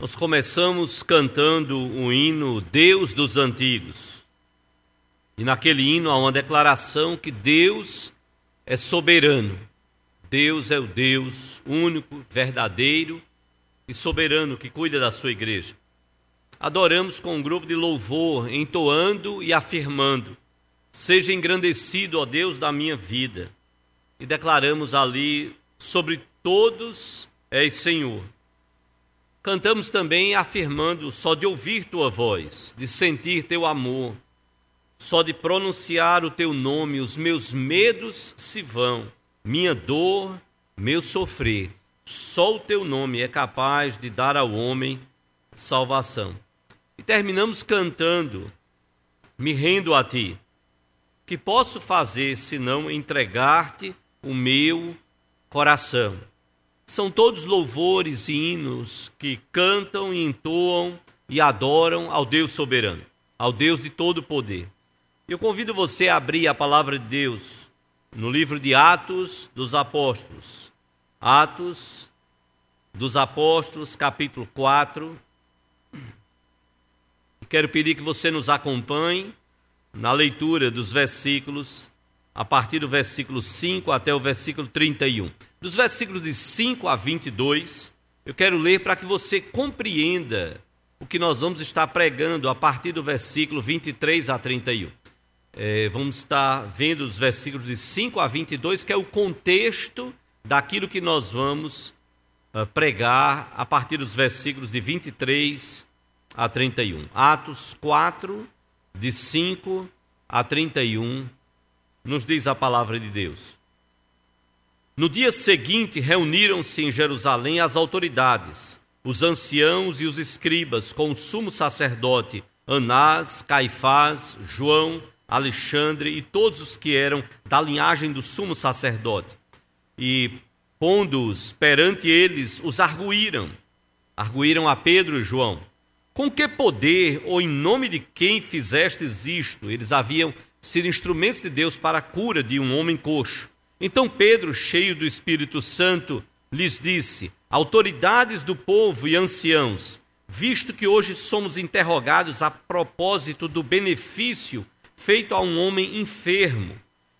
Nós começamos cantando o hino Deus dos Antigos. E naquele hino há uma declaração que Deus é soberano. Deus é o Deus único, verdadeiro e soberano que cuida da sua igreja. Adoramos com um grupo de louvor, entoando e afirmando: Seja engrandecido, ó Deus da minha vida. E declaramos ali: Sobre todos és Senhor. Cantamos também afirmando: Só de ouvir tua voz, de sentir teu amor, só de pronunciar o teu nome, os meus medos se vão, minha dor, meu sofrer. Só o teu nome é capaz de dar ao homem salvação. E terminamos cantando: Me rendo a ti. Que posso fazer senão entregar-te o meu coração? São todos louvores e hinos que cantam e entoam e adoram ao Deus soberano, ao Deus de todo poder. Eu convido você a abrir a palavra de Deus no livro de Atos dos Apóstolos. Atos dos Apóstolos, capítulo 4. Quero pedir que você nos acompanhe na leitura dos versículos, a partir do versículo 5 até o versículo 31. Dos versículos de 5 a 22, eu quero ler para que você compreenda o que nós vamos estar pregando a partir do versículo 23 a 31 é, vamos estar vendo os versículos de 5 a 22, que é o contexto daquilo que nós vamos uh, pregar a partir dos versículos de 23 a 31. Atos 4, de 5 a 31, nos diz a palavra de Deus. No dia seguinte, reuniram-se em Jerusalém as autoridades, os anciãos e os escribas, com o sumo sacerdote Anás, Caifás, João, Alexandre e todos os que eram da linhagem do sumo sacerdote. E, pondo-os perante eles, os arguíram. Arguíram a Pedro e João. Com que poder ou em nome de quem fizestes isto? Eles haviam sido instrumentos de Deus para a cura de um homem coxo. Então Pedro, cheio do Espírito Santo, lhes disse: Autoridades do povo e anciãos, visto que hoje somos interrogados a propósito do benefício feito a um homem enfermo,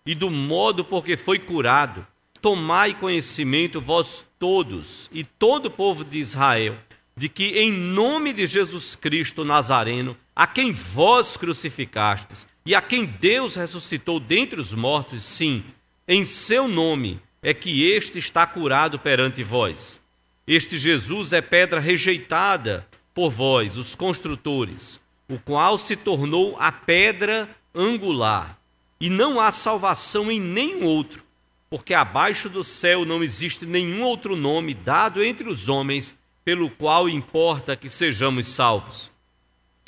e do modo por que foi curado, tomai conhecimento vós todos e todo o povo de Israel, de que em nome de Jesus Cristo Nazareno, a quem vós crucificastes e a quem Deus ressuscitou dentre os mortos, sim, em seu nome é que este está curado perante vós. Este Jesus é pedra rejeitada por vós, os construtores, o qual se tornou a pedra angular, e não há salvação em nenhum outro, porque abaixo do céu não existe nenhum outro nome dado entre os homens pelo qual importa que sejamos salvos.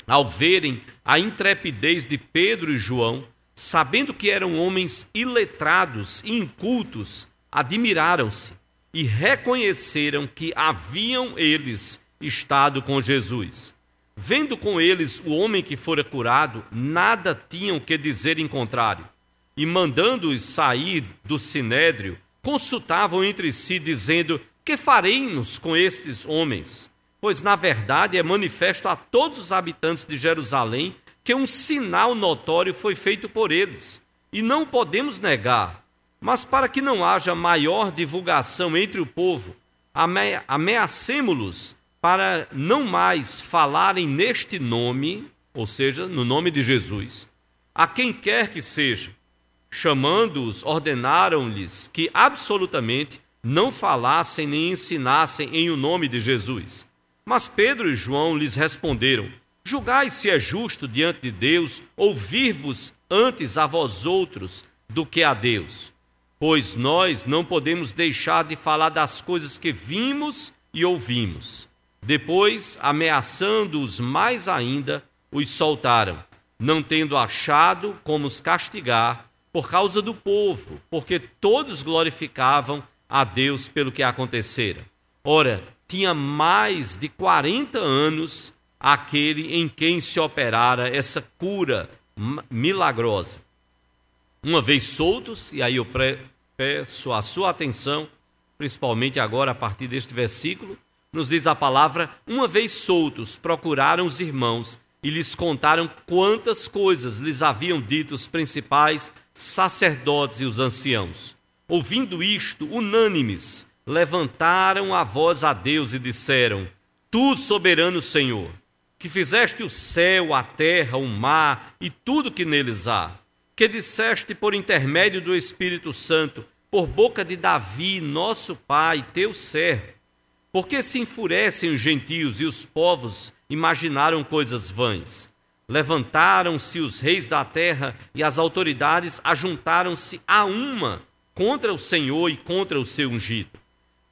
Ao verem a intrepidez de Pedro e João, sabendo que eram homens iletrados e incultos, admiraram-se e reconheceram que haviam eles estado com Jesus. Vendo com eles o homem que fora curado, nada tinham que dizer em contrário. E mandando-os sair do sinédrio, consultavam entre si, dizendo: Que faremos com esses homens? Pois, na verdade, é manifesto a todos os habitantes de Jerusalém que um sinal notório foi feito por eles, e não podemos negar. Mas, para que não haja maior divulgação entre o povo, ameacemos-los para não mais falarem neste nome, ou seja, no nome de Jesus, a quem quer que seja. Chamando-os, ordenaram-lhes que absolutamente não falassem nem ensinassem em o nome de Jesus. Mas Pedro e João lhes responderam: Julgai se é justo diante de Deus ouvir-vos antes a vós outros do que a Deus. Pois nós não podemos deixar de falar das coisas que vimos e ouvimos. Depois, ameaçando-os mais ainda, os soltaram, não tendo achado como os castigar por causa do povo, porque todos glorificavam a Deus pelo que acontecera. Ora, tinha mais de 40 anos aquele em quem se operara essa cura milagrosa. Uma vez soltos, e aí eu peço a sua atenção, principalmente agora a partir deste versículo, nos diz a palavra, uma vez soltos, procuraram os irmãos e lhes contaram quantas coisas lhes haviam dito os principais sacerdotes e os anciãos. Ouvindo isto, unânimes, levantaram a voz a Deus e disseram: Tu, soberano Senhor, que fizeste o céu, a terra, o mar e tudo que neles há, que disseste por intermédio do Espírito Santo, por boca de Davi, nosso pai, teu servo, por que se enfurecem os gentios e os povos imaginaram coisas vãs? Levantaram-se os reis da terra e as autoridades ajuntaram-se a uma contra o Senhor e contra o seu ungido.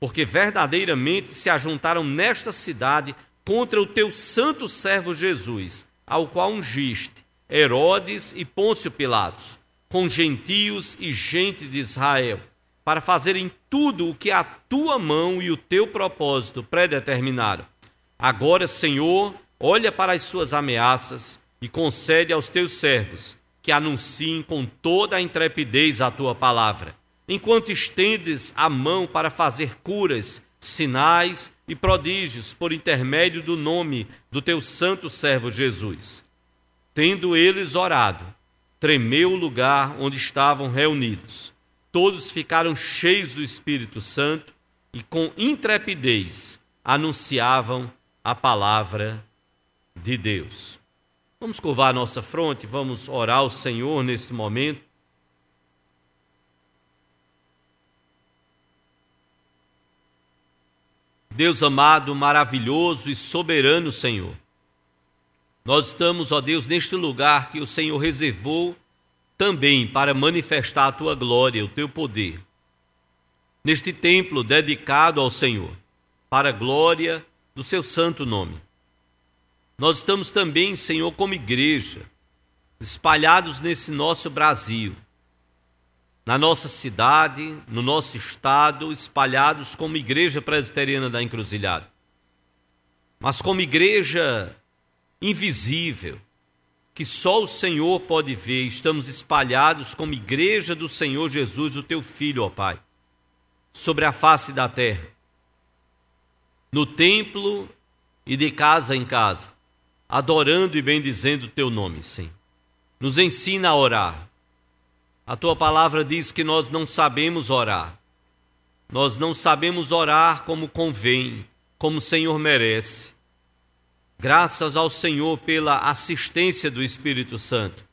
Porque verdadeiramente se ajuntaram nesta cidade contra o teu santo servo Jesus, ao qual ungiste Herodes e Pôncio Pilatos, com gentios e gente de Israel para fazerem tudo o que a tua mão e o teu propósito predeterminaram. Agora, Senhor, olha para as suas ameaças e concede aos teus servos que anunciem com toda a intrepidez a tua palavra, enquanto estendes a mão para fazer curas, sinais e prodígios por intermédio do nome do teu santo servo Jesus. Tendo eles orado, tremeu o lugar onde estavam reunidos todos ficaram cheios do Espírito Santo e com intrepidez anunciavam a palavra de Deus. Vamos curvar a nossa fronte, vamos orar ao Senhor nesse momento. Deus amado, maravilhoso e soberano Senhor. Nós estamos, ó Deus, neste lugar que o Senhor reservou também para manifestar a tua glória, o teu poder. Neste templo dedicado ao Senhor, para a glória do seu santo nome. Nós estamos também, Senhor, como igreja, espalhados nesse nosso Brasil, na nossa cidade, no nosso estado, espalhados como igreja presbiteriana da encruzilhada. Mas como igreja invisível, que só o Senhor pode ver, estamos espalhados como igreja do Senhor Jesus, o teu filho, ó Pai, sobre a face da terra, no templo e de casa em casa, adorando e bendizendo o teu nome, Senhor. Nos ensina a orar. A tua palavra diz que nós não sabemos orar. Nós não sabemos orar como convém, como o Senhor merece. Graças ao Senhor pela assistência do Espírito Santo.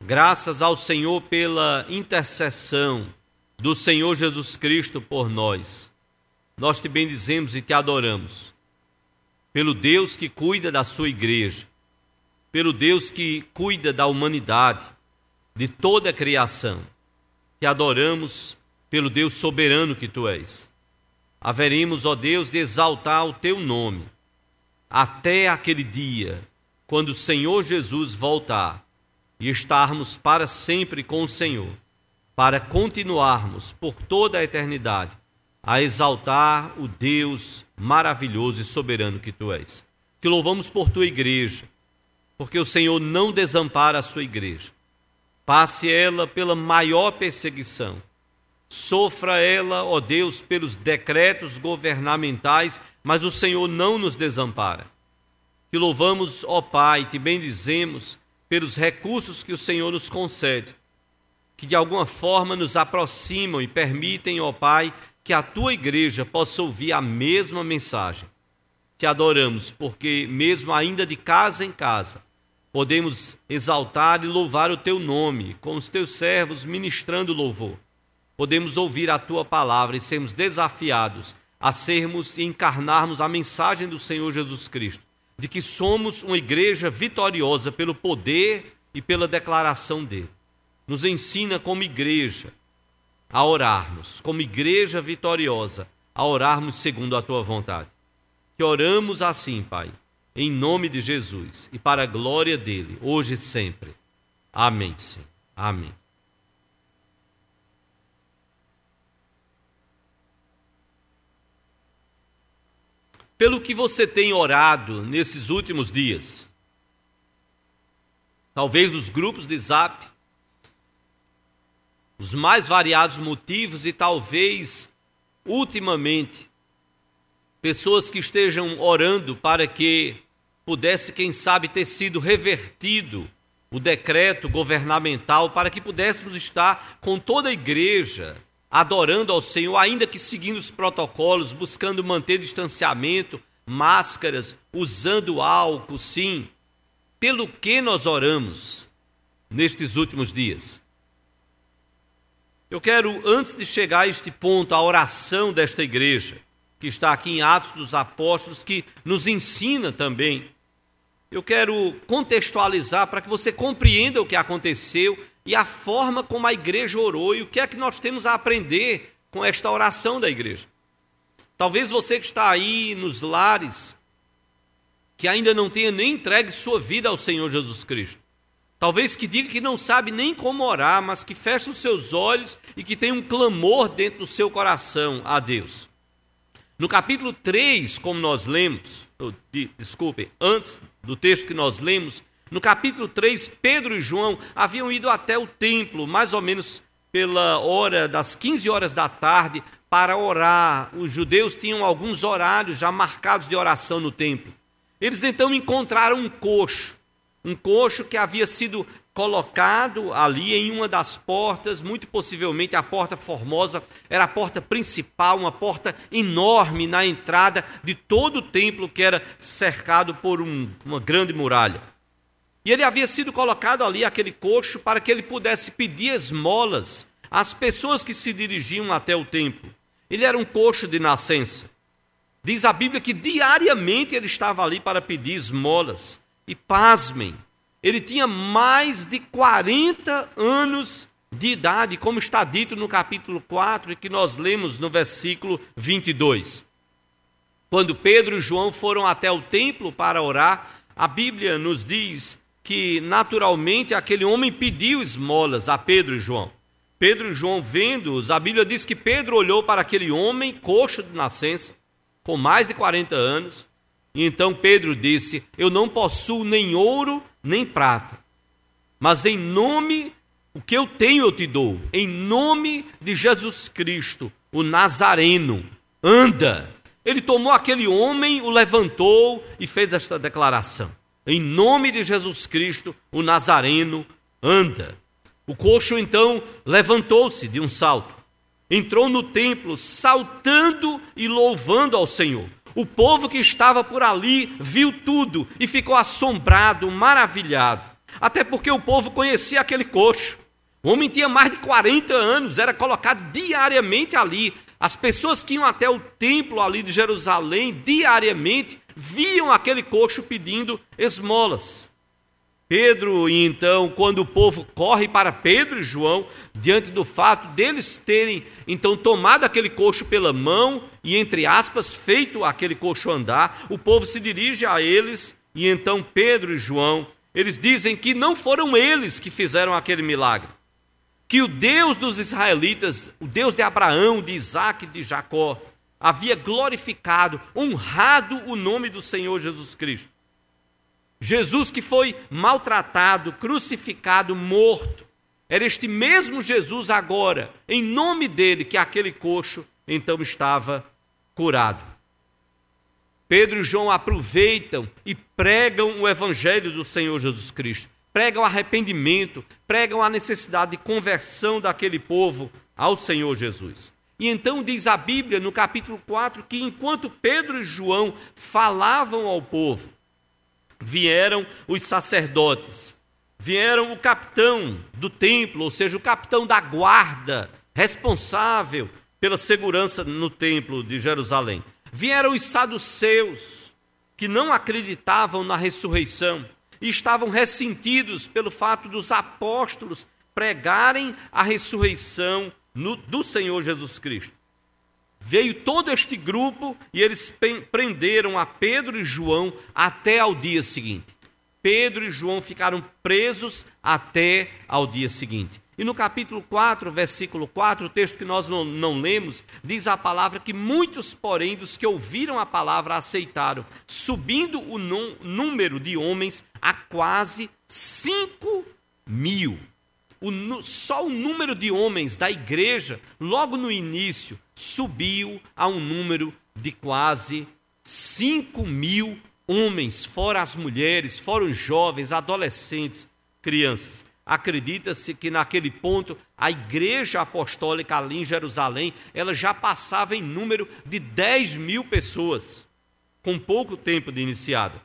Graças ao Senhor pela intercessão do Senhor Jesus Cristo por nós. Nós te bendizemos e te adoramos. Pelo Deus que cuida da sua igreja, pelo Deus que cuida da humanidade, de toda a criação. Te adoramos pelo Deus soberano que tu és. Haveremos, ó Deus, de exaltar o teu nome até aquele dia, quando o Senhor Jesus voltar e estarmos para sempre com o Senhor, para continuarmos por toda a eternidade a exaltar o Deus maravilhoso e soberano que tu és. Te louvamos por tua igreja, porque o Senhor não desampara a sua igreja. Passe ela pela maior perseguição. Sofra ela, ó Deus, pelos decretos governamentais mas o Senhor não nos desampara. Te louvamos, ó Pai, te bendizemos pelos recursos que o Senhor nos concede, que de alguma forma nos aproximam e permitem, ó Pai, que a tua igreja possa ouvir a mesma mensagem. Te adoramos, porque mesmo ainda de casa em casa, podemos exaltar e louvar o teu nome, com os teus servos ministrando louvor. Podemos ouvir a tua palavra e sermos desafiados a sermos e encarnarmos a mensagem do Senhor Jesus Cristo, de que somos uma igreja vitoriosa pelo poder e pela declaração dele. Nos ensina como igreja a orarmos, como igreja vitoriosa, a orarmos segundo a tua vontade. Que oramos assim, Pai, em nome de Jesus e para a glória dele, hoje e sempre. Amém, Senhor. Amém. pelo que você tem orado nesses últimos dias. Talvez os grupos de zap, os mais variados motivos e talvez, ultimamente, pessoas que estejam orando para que pudesse, quem sabe, ter sido revertido o decreto governamental para que pudéssemos estar com toda a igreja adorando ao Senhor, ainda que seguindo os protocolos, buscando manter distanciamento, máscaras, usando álcool, sim. Pelo que nós oramos nestes últimos dias? Eu quero, antes de chegar a este ponto, a oração desta igreja, que está aqui em Atos dos Apóstolos, que nos ensina também. Eu quero contextualizar para que você compreenda o que aconteceu e a forma como a igreja orou e o que é que nós temos a aprender com esta oração da igreja. Talvez você que está aí nos lares, que ainda não tenha nem entregue sua vida ao Senhor Jesus Cristo. Talvez que diga que não sabe nem como orar, mas que feche os seus olhos e que tem um clamor dentro do seu coração a Deus. No capítulo 3, como nós lemos, desculpe, antes do texto que nós lemos, no capítulo 3, Pedro e João haviam ido até o templo, mais ou menos pela hora das 15 horas da tarde, para orar. Os judeus tinham alguns horários já marcados de oração no templo. Eles então encontraram um coxo, um coxo que havia sido colocado ali em uma das portas, muito possivelmente a porta formosa, era a porta principal, uma porta enorme na entrada de todo o templo que era cercado por um, uma grande muralha. E ele havia sido colocado ali, aquele coxo, para que ele pudesse pedir esmolas às pessoas que se dirigiam até o templo. Ele era um coxo de nascença. Diz a Bíblia que diariamente ele estava ali para pedir esmolas. E pasmem, ele tinha mais de 40 anos de idade, como está dito no capítulo 4 e que nós lemos no versículo 22. Quando Pedro e João foram até o templo para orar, a Bíblia nos diz que naturalmente aquele homem pediu esmolas a Pedro e João. Pedro e João vendo-os, a Bíblia diz que Pedro olhou para aquele homem coxo de nascença, com mais de 40 anos, e então Pedro disse: Eu não possuo nem ouro nem prata. Mas em nome, o que eu tenho eu te dou, em nome de Jesus Cristo, o Nazareno, anda. Ele tomou aquele homem, o levantou e fez esta declaração: Em nome de Jesus Cristo, o Nazareno, anda. O coxo então levantou-se de um salto, entrou no templo, saltando e louvando ao Senhor. O povo que estava por ali viu tudo e ficou assombrado, maravilhado. Até porque o povo conhecia aquele coxo. O homem tinha mais de 40 anos, era colocado diariamente ali. As pessoas que iam até o templo ali de Jerusalém, diariamente, viam aquele coxo pedindo esmolas. Pedro, e então, quando o povo corre para Pedro e João, diante do fato deles terem então tomado aquele coxo pela mão e, entre aspas, feito aquele coxo andar, o povo se dirige a eles e então Pedro e João, eles dizem que não foram eles que fizeram aquele milagre, que o Deus dos israelitas, o Deus de Abraão, de Isaac e de Jacó, havia glorificado, honrado o nome do Senhor Jesus Cristo Jesus que foi maltratado, crucificado, morto. Era este mesmo Jesus agora, em nome dele, que aquele coxo então estava curado. Pedro e João aproveitam e pregam o evangelho do Senhor Jesus Cristo. Pregam arrependimento, pregam a necessidade de conversão daquele povo ao Senhor Jesus. E então diz a Bíblia no capítulo 4 que enquanto Pedro e João falavam ao povo, vieram os sacerdotes, vieram o capitão do templo, ou seja, o capitão da guarda, responsável pela segurança no templo de Jerusalém. Vieram os saduceus, que não acreditavam na ressurreição e estavam ressentidos pelo fato dos apóstolos pregarem a ressurreição no, do Senhor Jesus Cristo. Veio todo este grupo e eles prenderam a Pedro e João até ao dia seguinte. Pedro e João ficaram presos até ao dia seguinte. E no capítulo 4, versículo 4, o texto que nós não, não, lemos, diz a palavra que muitos, porém, dos que ouviram a palavra aceitaram, subindo o número de homens a quase 5 mil o, só o número de homens da igreja, logo no início, subiu a um número de quase 5 mil homens, fora as mulheres, fora os jovens, adolescentes, crianças. Acredita-se que naquele ponto a igreja apostólica ali em Jerusalém, ela já passava em número de 10 mil pessoas, com pouco tempo de iniciada.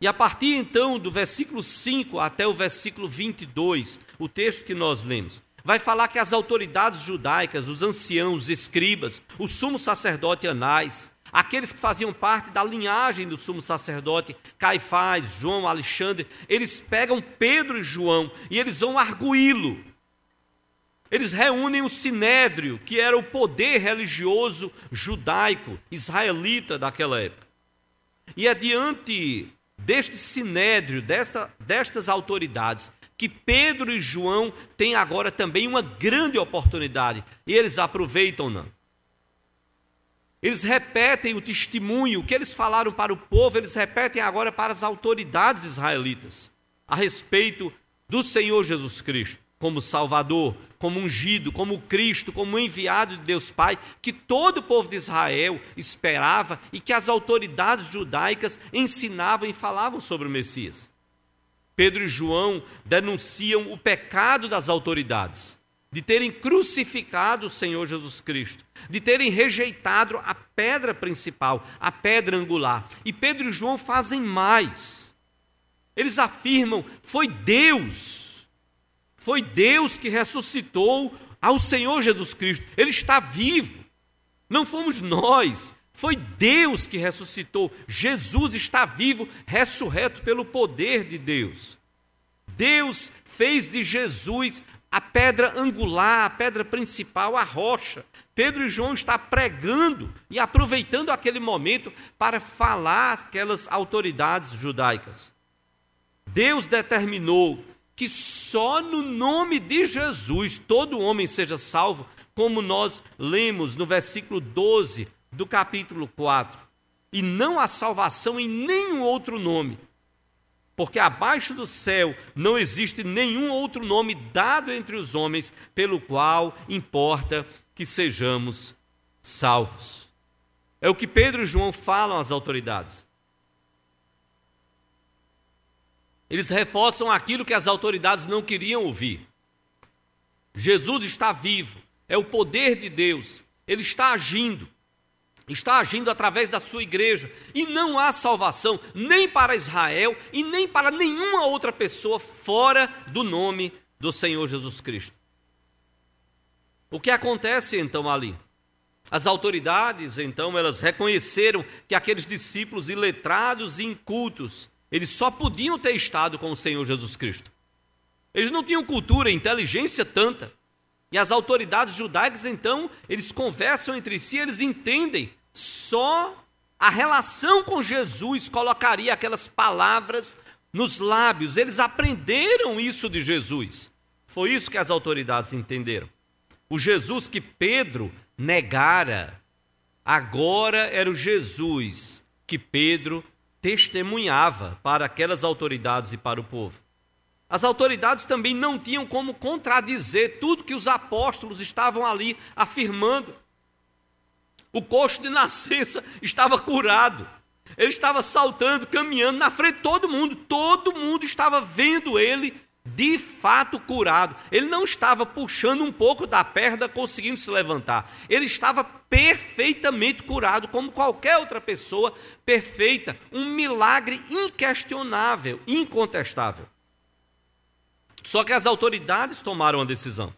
E a partir então do versículo 5 até o versículo 22, o texto que nós lemos, vai falar que as autoridades judaicas, os anciãos, os escribas, o sumo sacerdote Anás, aqueles que faziam parte da linhagem do sumo sacerdote Caifás, João, Alexandre, eles pegam Pedro e João e eles vão arguí-lo. Eles reúnem o sinédrio, que era o poder religioso judaico, israelita daquela época. E é diante deste sinédrio, desta, destas autoridades, que Pedro e João têm agora também uma grande oportunidade, e eles aproveitam não. Eles repetem o testemunho, que eles falaram para o povo, eles repetem agora para as autoridades israelitas, a respeito do Senhor Jesus Cristo, como Salvador, como ungido, como Cristo, como enviado de Deus Pai, que todo o povo de Israel esperava e que as autoridades judaicas ensinavam e falavam sobre o Messias. Pedro e João denunciam o pecado das autoridades, de terem crucificado o Senhor Jesus Cristo, de terem rejeitado a pedra principal, a pedra angular. E Pedro e João fazem mais. Eles afirmam: foi Deus, foi Deus que ressuscitou ao Senhor Jesus Cristo. Ele está vivo. Não fomos nós, foi Deus que ressuscitou. Jesus está vivo, ressurreto pelo poder de Deus. Deus fez de Jesus a pedra angular, a pedra principal, a rocha. Pedro e João estão pregando e aproveitando aquele momento para falar aquelas autoridades judaicas. Deus determinou que só no nome de Jesus todo homem seja salvo, como nós lemos no versículo 12 do capítulo 4. E não há salvação em nenhum outro nome, porque abaixo do céu não existe nenhum outro nome dado entre os homens pelo qual importa que sejamos salvos. É o que Pedro e João falam às autoridades. Eles reforçam aquilo que as autoridades não queriam ouvir. Jesus está vivo, é o poder de Deus, ele está agindo está agindo através da sua igreja, e não há salvação nem para Israel e nem para nenhuma outra pessoa fora do nome do Senhor Jesus Cristo. O que acontece então ali? As autoridades, então, elas reconheceram que aqueles discípulos iletrados e incultos, eles só podiam ter estado com o Senhor Jesus Cristo. Eles não tinham cultura, inteligência tanta. E as autoridades judaicas, então, eles conversam entre si, eles entendem só a relação com Jesus colocaria aquelas palavras nos lábios. Eles aprenderam isso de Jesus. Foi isso que as autoridades entenderam. O Jesus que Pedro negara, agora era o Jesus que Pedro testemunhava para aquelas autoridades e para o povo. As autoridades também não tinham como contradizer tudo que os apóstolos estavam ali afirmando. O coxo de nascença estava curado. Ele estava saltando, caminhando na frente de todo mundo. Todo mundo estava vendo ele de fato curado. Ele não estava puxando um pouco da perna, conseguindo se levantar. Ele estava perfeitamente curado, como qualquer outra pessoa perfeita. Um milagre inquestionável, incontestável. Só que as autoridades tomaram a decisão.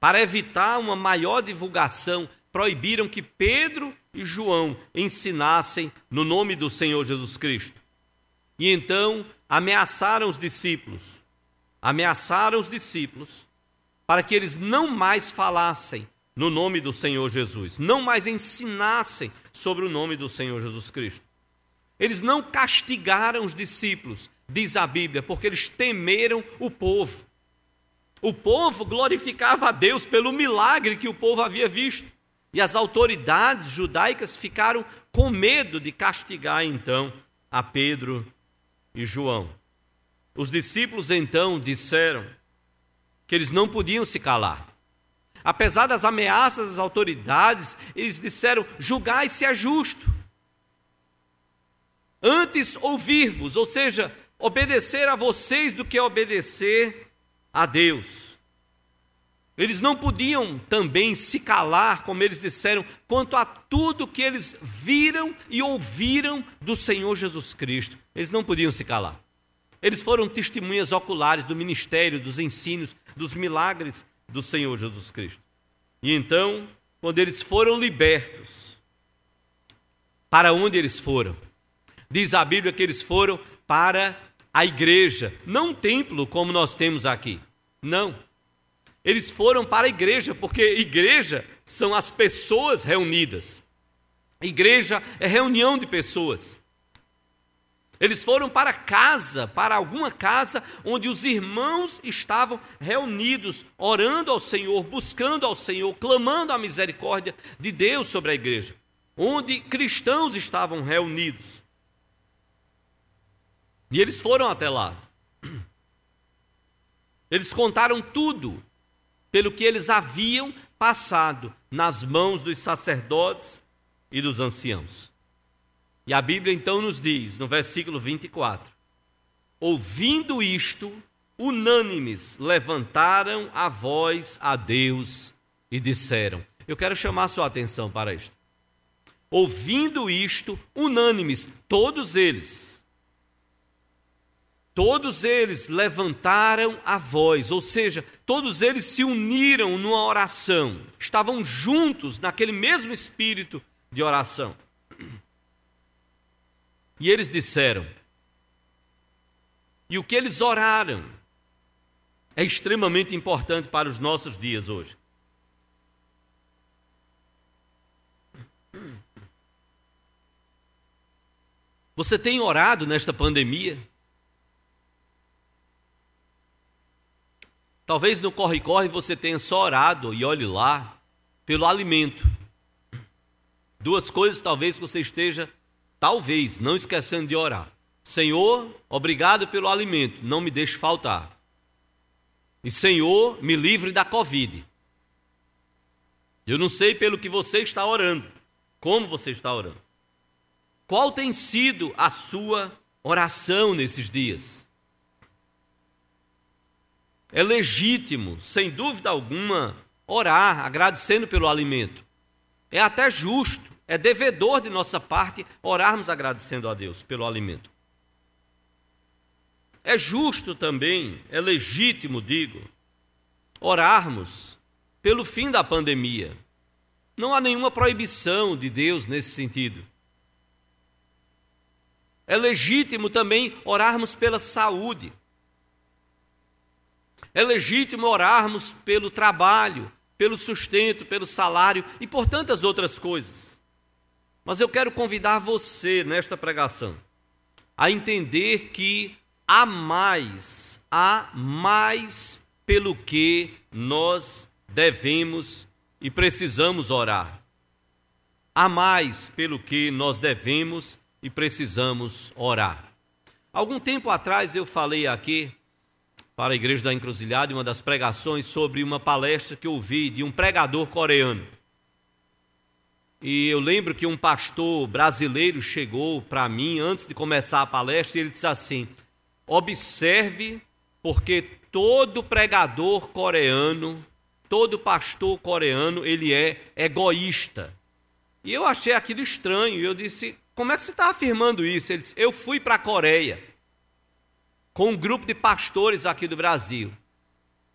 Para evitar uma maior divulgação proibiram que Pedro e João ensinassem no nome do Senhor Jesus Cristo. E então ameaçaram os discípulos, ameaçaram os discípulos para que eles não mais falassem no nome do Senhor Jesus, não mais ensinassem sobre o nome do Senhor Jesus Cristo. Eles não castigaram os discípulos, diz a Bíblia, porque eles temeram o povo. O povo glorificava a Deus pelo milagre que o povo havia visto. E as autoridades judaicas ficaram com medo de castigar então a Pedro e João. Os discípulos então disseram que eles não podiam se calar. apesar das ameaças das autoridades, eles disseram: julgai se é justo. Antes ouvir-vos, ou seja, obedecer a vocês do que obedecer a Deus. Eles não podiam também se calar, como eles disseram, quanto a tudo que eles viram e ouviram do Senhor Jesus Cristo. Eles não podiam se calar. Eles foram testemunhas oculares do ministério, dos ensinos, dos milagres do Senhor Jesus Cristo. E então, quando eles foram libertos, para onde eles foram? Diz a Bíblia que eles foram para a igreja, não um templo como nós temos aqui. Não eles foram para a igreja, porque igreja são as pessoas reunidas. Igreja é reunião de pessoas. Eles foram para casa, para alguma casa onde os irmãos estavam reunidos, orando ao Senhor, buscando ao Senhor, clamando a misericórdia de Deus sobre a igreja, onde cristãos estavam reunidos. E eles foram até lá. Eles contaram tudo pelo que eles haviam passado nas mãos dos sacerdotes e dos anciãos. E a Bíblia então nos diz, no versículo 24: Ouvindo isto, unânimes levantaram a voz a Deus e disseram: Eu quero chamar sua atenção para isto. Ouvindo isto, unânimes, todos eles, Todos eles levantaram a voz, ou seja, todos eles se uniram numa oração, estavam juntos naquele mesmo espírito de oração. E eles disseram, e o que eles oraram é extremamente importante para os nossos dias hoje. Você tem orado nesta pandemia? Talvez no corre-corre você tenha só orado, e olhe lá, pelo alimento. Duas coisas talvez você esteja, talvez, não esquecendo de orar. Senhor, obrigado pelo alimento, não me deixe faltar. E Senhor, me livre da Covid. Eu não sei pelo que você está orando, como você está orando. Qual tem sido a sua oração nesses dias? É legítimo, sem dúvida alguma, orar agradecendo pelo alimento. É até justo, é devedor de nossa parte orarmos agradecendo a Deus pelo alimento. É justo também, é legítimo, digo, orarmos pelo fim da pandemia. Não há nenhuma proibição de Deus nesse sentido. É legítimo também orarmos pela saúde. É legítimo orarmos pelo trabalho, pelo sustento, pelo salário e por tantas outras coisas. Mas eu quero convidar você nesta pregação a entender que há mais, há mais pelo que nós devemos e precisamos orar. Há mais pelo que nós devemos e precisamos orar. Algum tempo atrás eu falei aqui para a Igreja da Encruzilhada em uma das pregações sobre uma palestra que eu ouvi de um pregador coreano. E eu lembro que um pastor brasileiro chegou para mim antes de começar a palestra e ele disse assim: observe, porque todo pregador coreano, todo pastor coreano, ele é egoísta. E eu achei aquilo estranho. E eu disse: como é que você está afirmando isso? Ele disse: eu fui para a Coreia com um grupo de pastores aqui do Brasil.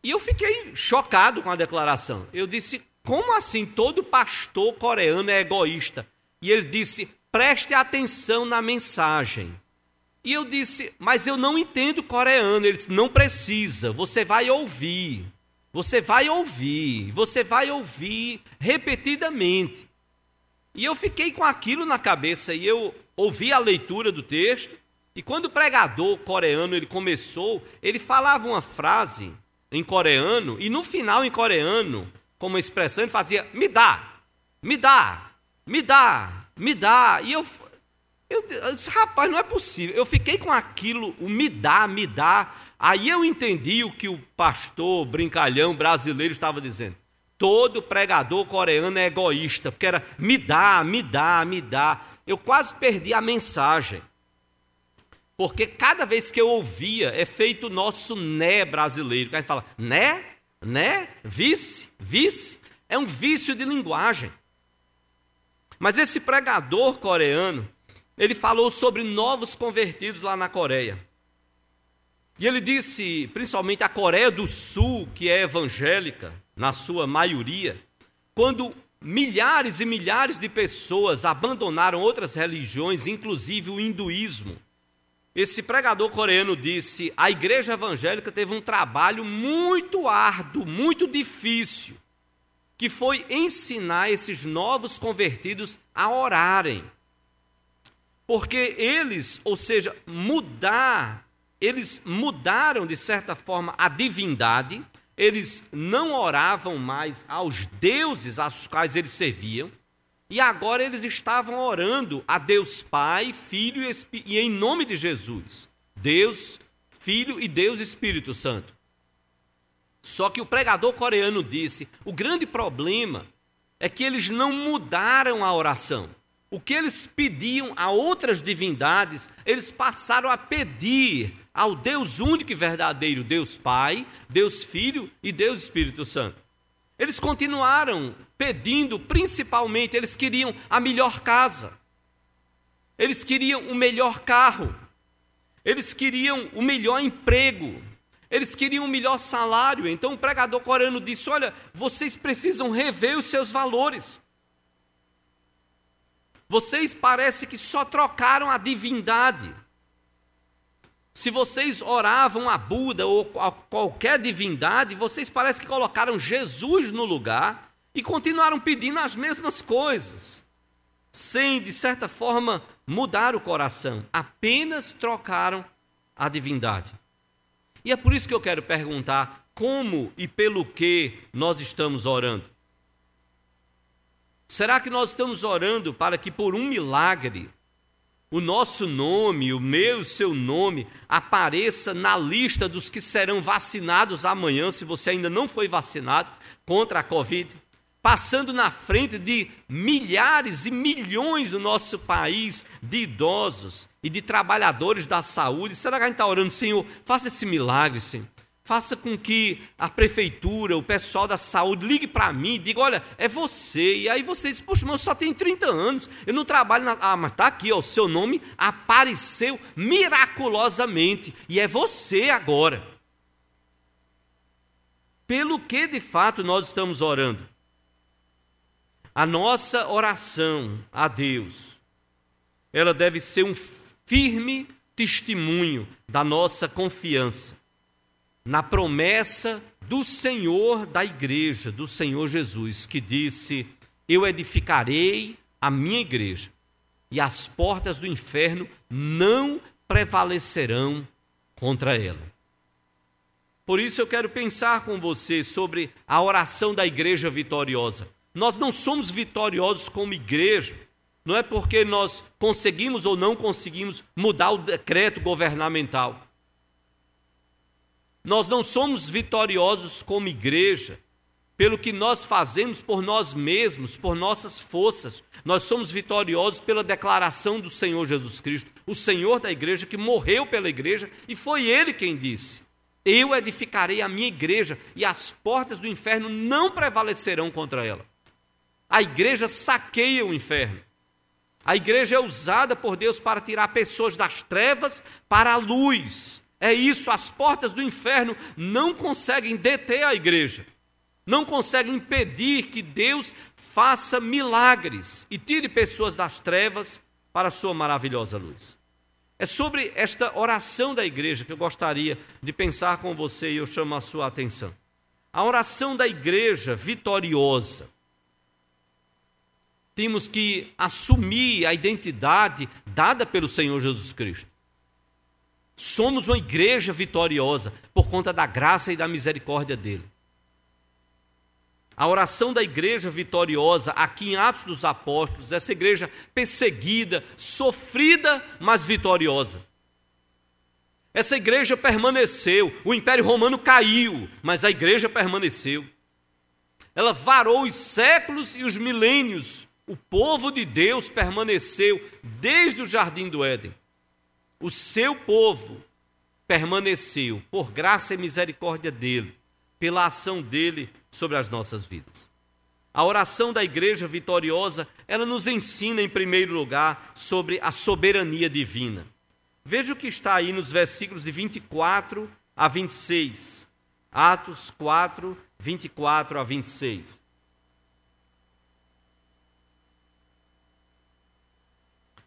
E eu fiquei chocado com a declaração. Eu disse: como assim todo pastor coreano é egoísta? E ele disse: preste atenção na mensagem. E eu disse: mas eu não entendo coreano. Ele disse: não precisa, você vai ouvir. Você vai ouvir, você vai ouvir repetidamente. E eu fiquei com aquilo na cabeça e eu ouvi a leitura do texto e quando o pregador coreano ele começou, ele falava uma frase em coreano e no final em coreano, como expressão, ele fazia me dá, me dá, me dá, me dá. E eu, eu, eu disse, rapaz, não é possível. Eu fiquei com aquilo, o me dá, me dá. Aí eu entendi o que o pastor brincalhão brasileiro estava dizendo. Todo pregador coreano é egoísta, porque era me dá, me dá, me dá. Eu quase perdi a mensagem. Porque cada vez que eu ouvia, é feito o nosso né brasileiro. Que a gente fala, né? Né? Vice? Vice? É um vício de linguagem. Mas esse pregador coreano, ele falou sobre novos convertidos lá na Coreia. E ele disse, principalmente a Coreia do Sul, que é evangélica, na sua maioria, quando milhares e milhares de pessoas abandonaram outras religiões, inclusive o hinduísmo. Esse pregador coreano disse: a igreja evangélica teve um trabalho muito árduo, muito difícil, que foi ensinar esses novos convertidos a orarem. Porque eles, ou seja, mudar, eles mudaram de certa forma a divindade, eles não oravam mais aos deuses aos quais eles serviam, e agora eles estavam orando a Deus Pai, Filho e em nome de Jesus. Deus, Filho e Deus Espírito Santo. Só que o pregador coreano disse: o grande problema é que eles não mudaram a oração. O que eles pediam a outras divindades, eles passaram a pedir ao Deus único e verdadeiro, Deus Pai, Deus Filho e Deus Espírito Santo. Eles continuaram pedindo, principalmente, eles queriam a melhor casa, eles queriam o melhor carro, eles queriam o melhor emprego, eles queriam o melhor salário. Então o pregador coreano disse: Olha, vocês precisam rever os seus valores. Vocês parece que só trocaram a divindade. Se vocês oravam a Buda ou a qualquer divindade, vocês parecem que colocaram Jesus no lugar e continuaram pedindo as mesmas coisas, sem, de certa forma, mudar o coração, apenas trocaram a divindade. E é por isso que eu quero perguntar como e pelo que nós estamos orando. Será que nós estamos orando para que por um milagre o nosso nome, o meu, o seu nome, apareça na lista dos que serão vacinados amanhã, se você ainda não foi vacinado contra a Covid? Passando na frente de milhares e milhões do nosso país de idosos e de trabalhadores da saúde. Será que a gente está orando, Senhor? Faça esse milagre, Senhor faça com que a prefeitura, o pessoal da saúde ligue para mim e diga, olha, é você. E aí você diz, poxa, mas eu só tenho 30 anos, eu não trabalho na... Ah, mas está aqui, ó, o seu nome apareceu miraculosamente e é você agora. Pelo que de fato nós estamos orando? A nossa oração a Deus, ela deve ser um firme testemunho da nossa confiança na promessa do Senhor da igreja, do Senhor Jesus, que disse: Eu edificarei a minha igreja, e as portas do inferno não prevalecerão contra ela. Por isso eu quero pensar com você sobre a oração da igreja vitoriosa. Nós não somos vitoriosos como igreja, não é porque nós conseguimos ou não conseguimos mudar o decreto governamental. Nós não somos vitoriosos como igreja pelo que nós fazemos por nós mesmos, por nossas forças. Nós somos vitoriosos pela declaração do Senhor Jesus Cristo, o Senhor da igreja que morreu pela igreja e foi ele quem disse: Eu edificarei a minha igreja e as portas do inferno não prevalecerão contra ela. A igreja saqueia o inferno. A igreja é usada por Deus para tirar pessoas das trevas para a luz. É isso, as portas do inferno não conseguem deter a igreja, não conseguem impedir que Deus faça milagres e tire pessoas das trevas para a sua maravilhosa luz. É sobre esta oração da igreja que eu gostaria de pensar com você e eu chamo a sua atenção. A oração da igreja vitoriosa. Temos que assumir a identidade dada pelo Senhor Jesus Cristo. Somos uma igreja vitoriosa por conta da graça e da misericórdia dele. A oração da igreja vitoriosa, aqui em Atos dos Apóstolos, essa igreja perseguida, sofrida, mas vitoriosa. Essa igreja permaneceu, o Império Romano caiu, mas a igreja permaneceu. ela varou os séculos e os milênios. O povo de Deus permaneceu desde o jardim do Éden. O seu povo permaneceu por graça e misericórdia dele, pela ação dele sobre as nossas vidas. A oração da igreja vitoriosa, ela nos ensina em primeiro lugar sobre a soberania divina. Veja o que está aí nos versículos de 24 a 26. Atos 4, 24 a 26.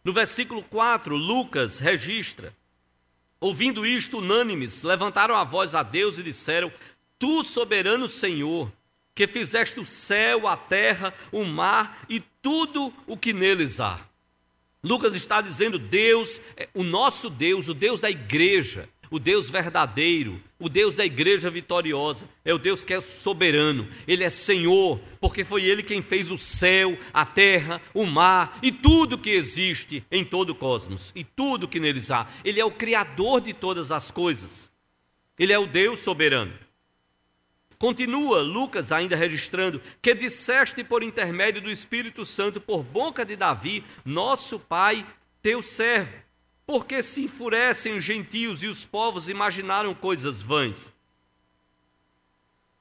No versículo 4, Lucas registra: Ouvindo isto, unânimes, levantaram a voz a Deus e disseram: Tu, soberano Senhor, que fizeste o céu, a terra, o mar e tudo o que neles há. Lucas está dizendo: Deus, é o nosso Deus, o Deus da igreja, o Deus verdadeiro, o Deus da igreja vitoriosa, é o Deus que é soberano, Ele é Senhor, porque foi Ele quem fez o céu, a terra, o mar e tudo que existe em todo o cosmos e tudo que neles há. Ele é o Criador de todas as coisas, Ele é o Deus soberano. Continua Lucas ainda registrando que disseste por intermédio do Espírito Santo por boca de Davi, nosso pai, teu servo porque se enfurecem os gentios e os povos imaginaram coisas vãs.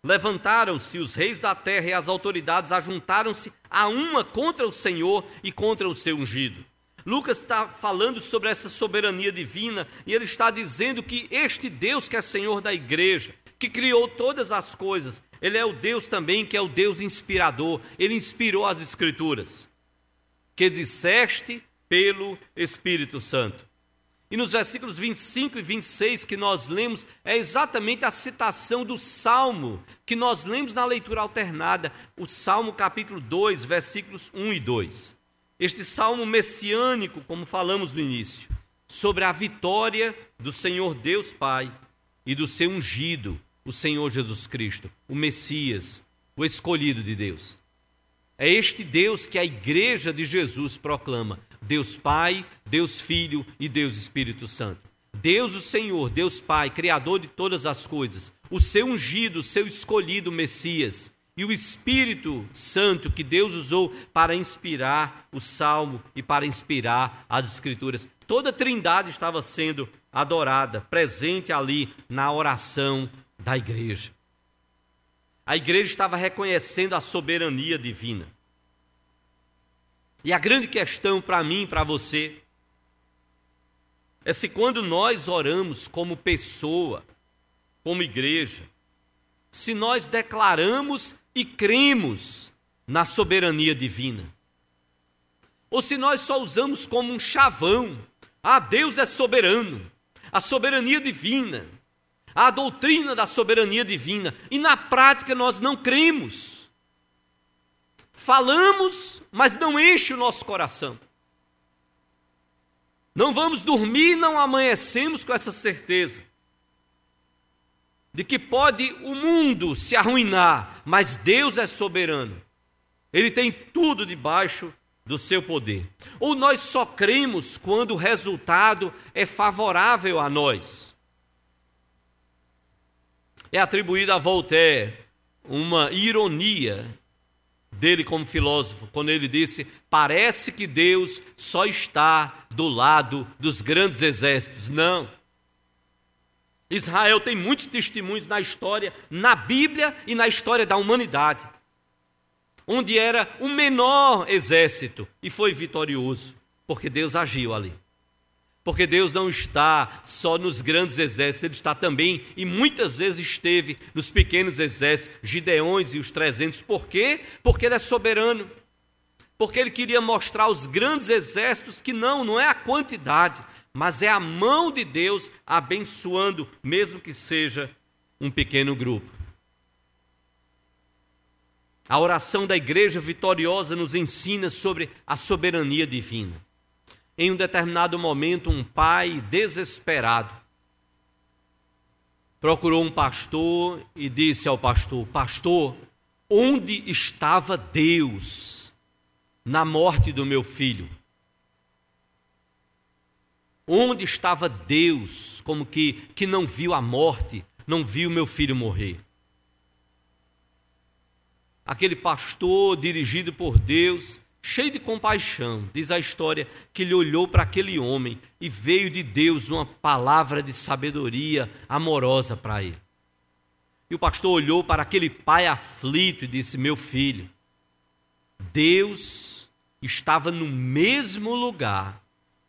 Levantaram-se os reis da terra e as autoridades ajuntaram-se a uma contra o Senhor e contra o seu ungido. Lucas está falando sobre essa soberania divina e ele está dizendo que este Deus que é Senhor da igreja, que criou todas as coisas, ele é o Deus também que é o Deus inspirador, ele inspirou as Escrituras, que disseste pelo Espírito Santo. E nos versículos 25 e 26 que nós lemos, é exatamente a citação do Salmo que nós lemos na leitura alternada, o Salmo capítulo 2, versículos 1 e 2. Este salmo messiânico, como falamos no início, sobre a vitória do Senhor Deus Pai e do seu ungido, o Senhor Jesus Cristo, o Messias, o escolhido de Deus. É este Deus que a igreja de Jesus proclama Deus Pai, Deus Filho e Deus Espírito Santo. Deus o Senhor, Deus Pai, Criador de todas as coisas, o seu ungido, o seu escolhido Messias, e o Espírito Santo que Deus usou para inspirar o salmo e para inspirar as Escrituras. Toda a trindade estava sendo adorada, presente ali na oração da igreja. A igreja estava reconhecendo a soberania divina. E a grande questão para mim e para você é se quando nós oramos como pessoa, como igreja, se nós declaramos e cremos na soberania divina. Ou se nós só usamos como um chavão, ah, Deus é soberano, a soberania divina, a doutrina da soberania divina, e na prática nós não cremos. Falamos, mas não enche o nosso coração. Não vamos dormir, não amanhecemos com essa certeza de que pode o mundo se arruinar, mas Deus é soberano. Ele tem tudo debaixo do seu poder. Ou nós só cremos quando o resultado é favorável a nós. É atribuída a Voltaire uma ironia dele como filósofo, quando ele disse: Parece que Deus só está do lado dos grandes exércitos. Não. Israel tem muitos testemunhos na história, na Bíblia e na história da humanidade, onde era o menor exército e foi vitorioso, porque Deus agiu ali. Porque Deus não está só nos grandes exércitos, Ele está também, e muitas vezes esteve, nos pequenos exércitos, Gideões e os trezentos. Por quê? Porque Ele é soberano. Porque Ele queria mostrar aos grandes exércitos que não, não é a quantidade, mas é a mão de Deus abençoando, mesmo que seja um pequeno grupo. A oração da igreja vitoriosa nos ensina sobre a soberania divina. Em um determinado momento, um pai desesperado procurou um pastor e disse ao pastor: Pastor, onde estava Deus na morte do meu filho? Onde estava Deus, como que, que não viu a morte, não viu meu filho morrer? aquele pastor dirigido por Deus, cheio de compaixão, diz a história que ele olhou para aquele homem e veio de Deus uma palavra de sabedoria amorosa para ele. E o pastor olhou para aquele pai aflito e disse: Meu filho, Deus estava no mesmo lugar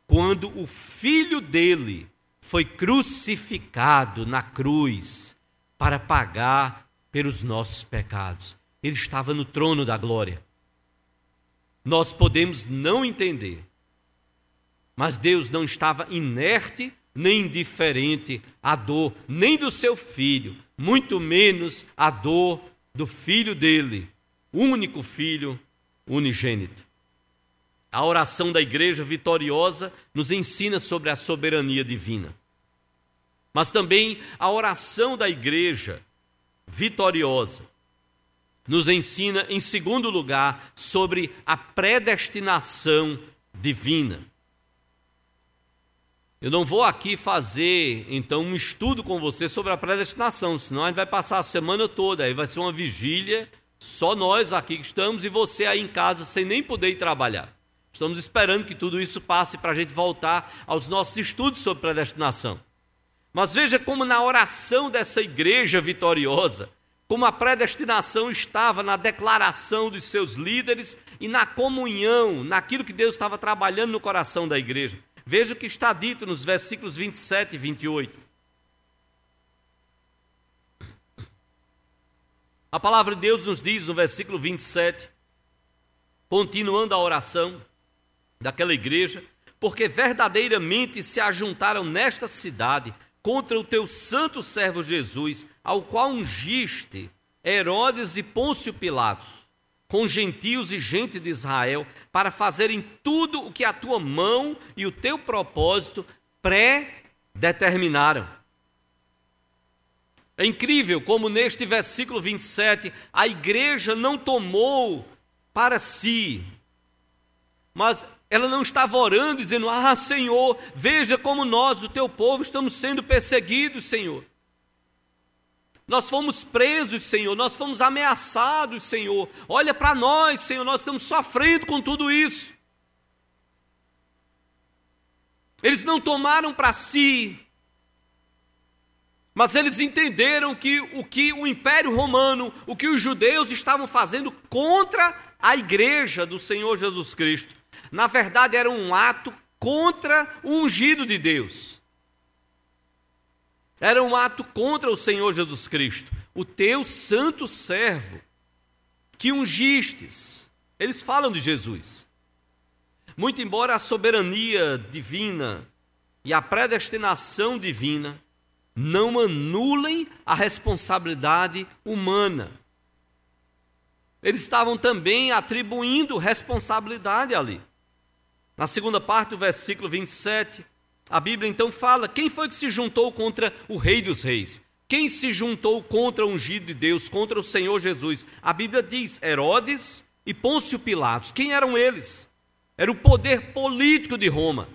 quando o filho dele foi crucificado na cruz para pagar pelos nossos pecados. Ele estava no trono da glória. Nós podemos não entender, mas Deus não estava inerte nem indiferente à dor, nem do seu filho, muito menos à dor do filho dele, único filho unigênito. A oração da igreja vitoriosa nos ensina sobre a soberania divina. Mas também a oração da igreja vitoriosa nos ensina, em segundo lugar, sobre a predestinação divina. Eu não vou aqui fazer, então, um estudo com você sobre a predestinação, senão a gente vai passar a semana toda, aí vai ser uma vigília, só nós aqui que estamos e você aí em casa sem nem poder ir trabalhar. Estamos esperando que tudo isso passe para a gente voltar aos nossos estudos sobre predestinação. Mas veja como na oração dessa igreja vitoriosa, como a predestinação estava na declaração dos seus líderes e na comunhão, naquilo que Deus estava trabalhando no coração da igreja. Veja o que está dito nos versículos 27 e 28. A palavra de Deus nos diz no versículo 27, continuando a oração: daquela igreja, porque verdadeiramente se ajuntaram nesta cidade contra o teu santo servo Jesus, ao qual ungiste Herodes e Pôncio Pilatos, com gentios e gente de Israel, para fazerem tudo o que a tua mão e o teu propósito pré-determinaram. É incrível como neste versículo 27 a igreja não tomou para si, mas ela não estava orando dizendo: Ah, Senhor, veja como nós, o teu povo, estamos sendo perseguidos, Senhor. Nós fomos presos, Senhor, nós fomos ameaçados, Senhor. Olha para nós, Senhor, nós estamos sofrendo com tudo isso. Eles não tomaram para si, mas eles entenderam que o que o Império Romano, o que os judeus estavam fazendo contra a igreja do Senhor Jesus Cristo, na verdade era um ato contra o ungido de Deus. Era um ato contra o Senhor Jesus Cristo, o teu santo servo, que ungistes. Eles falam de Jesus. Muito embora a soberania divina e a predestinação divina não anulem a responsabilidade humana. Eles estavam também atribuindo responsabilidade ali. Na segunda parte do versículo 27, a Bíblia então fala: quem foi que se juntou contra o Rei dos Reis? Quem se juntou contra o ungido de Deus, contra o Senhor Jesus? A Bíblia diz: Herodes e Pôncio Pilatos. Quem eram eles? Era o poder político de Roma.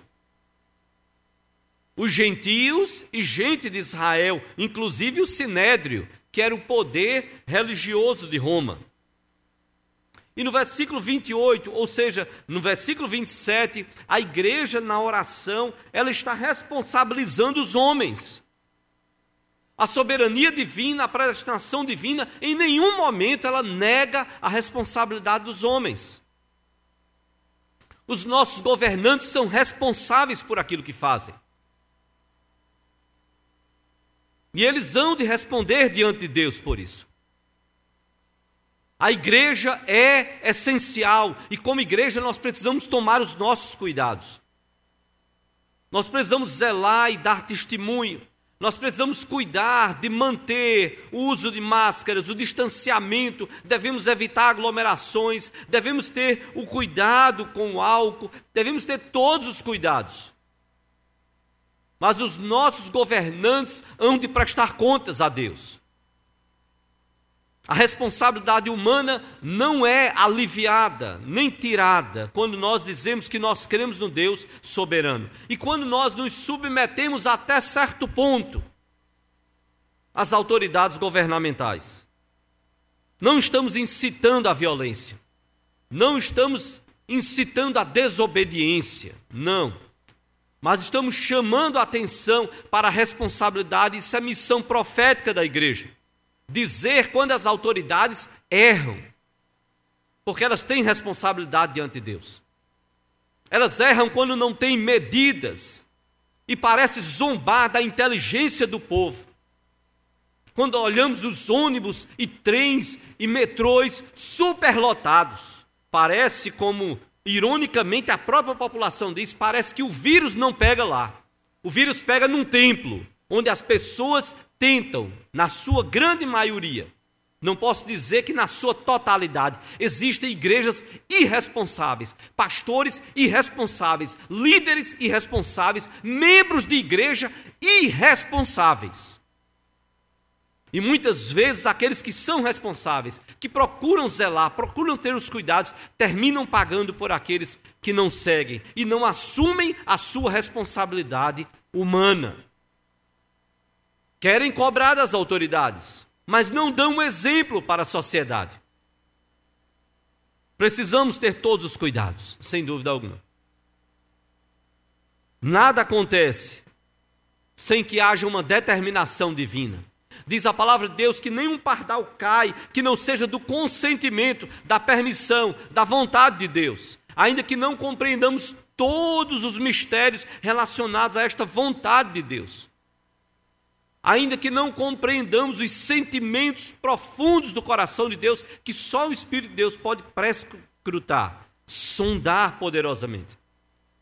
Os gentios e gente de Israel, inclusive o sinédrio, que era o poder religioso de Roma. E no versículo 28, ou seja, no versículo 27, a igreja na oração, ela está responsabilizando os homens. A soberania divina, a predestinação divina, em nenhum momento ela nega a responsabilidade dos homens. Os nossos governantes são responsáveis por aquilo que fazem. E eles hão de responder diante de Deus por isso. A igreja é essencial e, como igreja, nós precisamos tomar os nossos cuidados. Nós precisamos zelar e dar testemunho. Nós precisamos cuidar de manter o uso de máscaras, o distanciamento, devemos evitar aglomerações, devemos ter o cuidado com o álcool, devemos ter todos os cuidados. Mas os nossos governantes hão de prestar contas a Deus. A responsabilidade humana não é aliviada nem tirada quando nós dizemos que nós cremos no Deus soberano e quando nós nos submetemos até certo ponto às autoridades governamentais. Não estamos incitando a violência. Não estamos incitando a desobediência. Não. Mas estamos chamando a atenção para a responsabilidade, isso é missão profética da igreja. Dizer quando as autoridades erram, porque elas têm responsabilidade diante de Deus. Elas erram quando não têm medidas e parece zombar da inteligência do povo. Quando olhamos os ônibus e trens e metrôs superlotados, parece como, ironicamente, a própria população diz, parece que o vírus não pega lá. O vírus pega num templo, onde as pessoas tentam, na sua grande maioria, não posso dizer que na sua totalidade existem igrejas irresponsáveis, pastores irresponsáveis, líderes irresponsáveis, membros de igreja irresponsáveis. E muitas vezes aqueles que são responsáveis, que procuram zelar, procuram ter os cuidados, terminam pagando por aqueles que não seguem e não assumem a sua responsabilidade humana. Querem cobrar das autoridades, mas não dão um exemplo para a sociedade. Precisamos ter todos os cuidados, sem dúvida alguma. Nada acontece sem que haja uma determinação divina. Diz a palavra de Deus que nenhum pardal cai que não seja do consentimento, da permissão, da vontade de Deus. Ainda que não compreendamos todos os mistérios relacionados a esta vontade de Deus ainda que não compreendamos os sentimentos profundos do coração de Deus, que só o Espírito de Deus pode prescrutar, sondar poderosamente.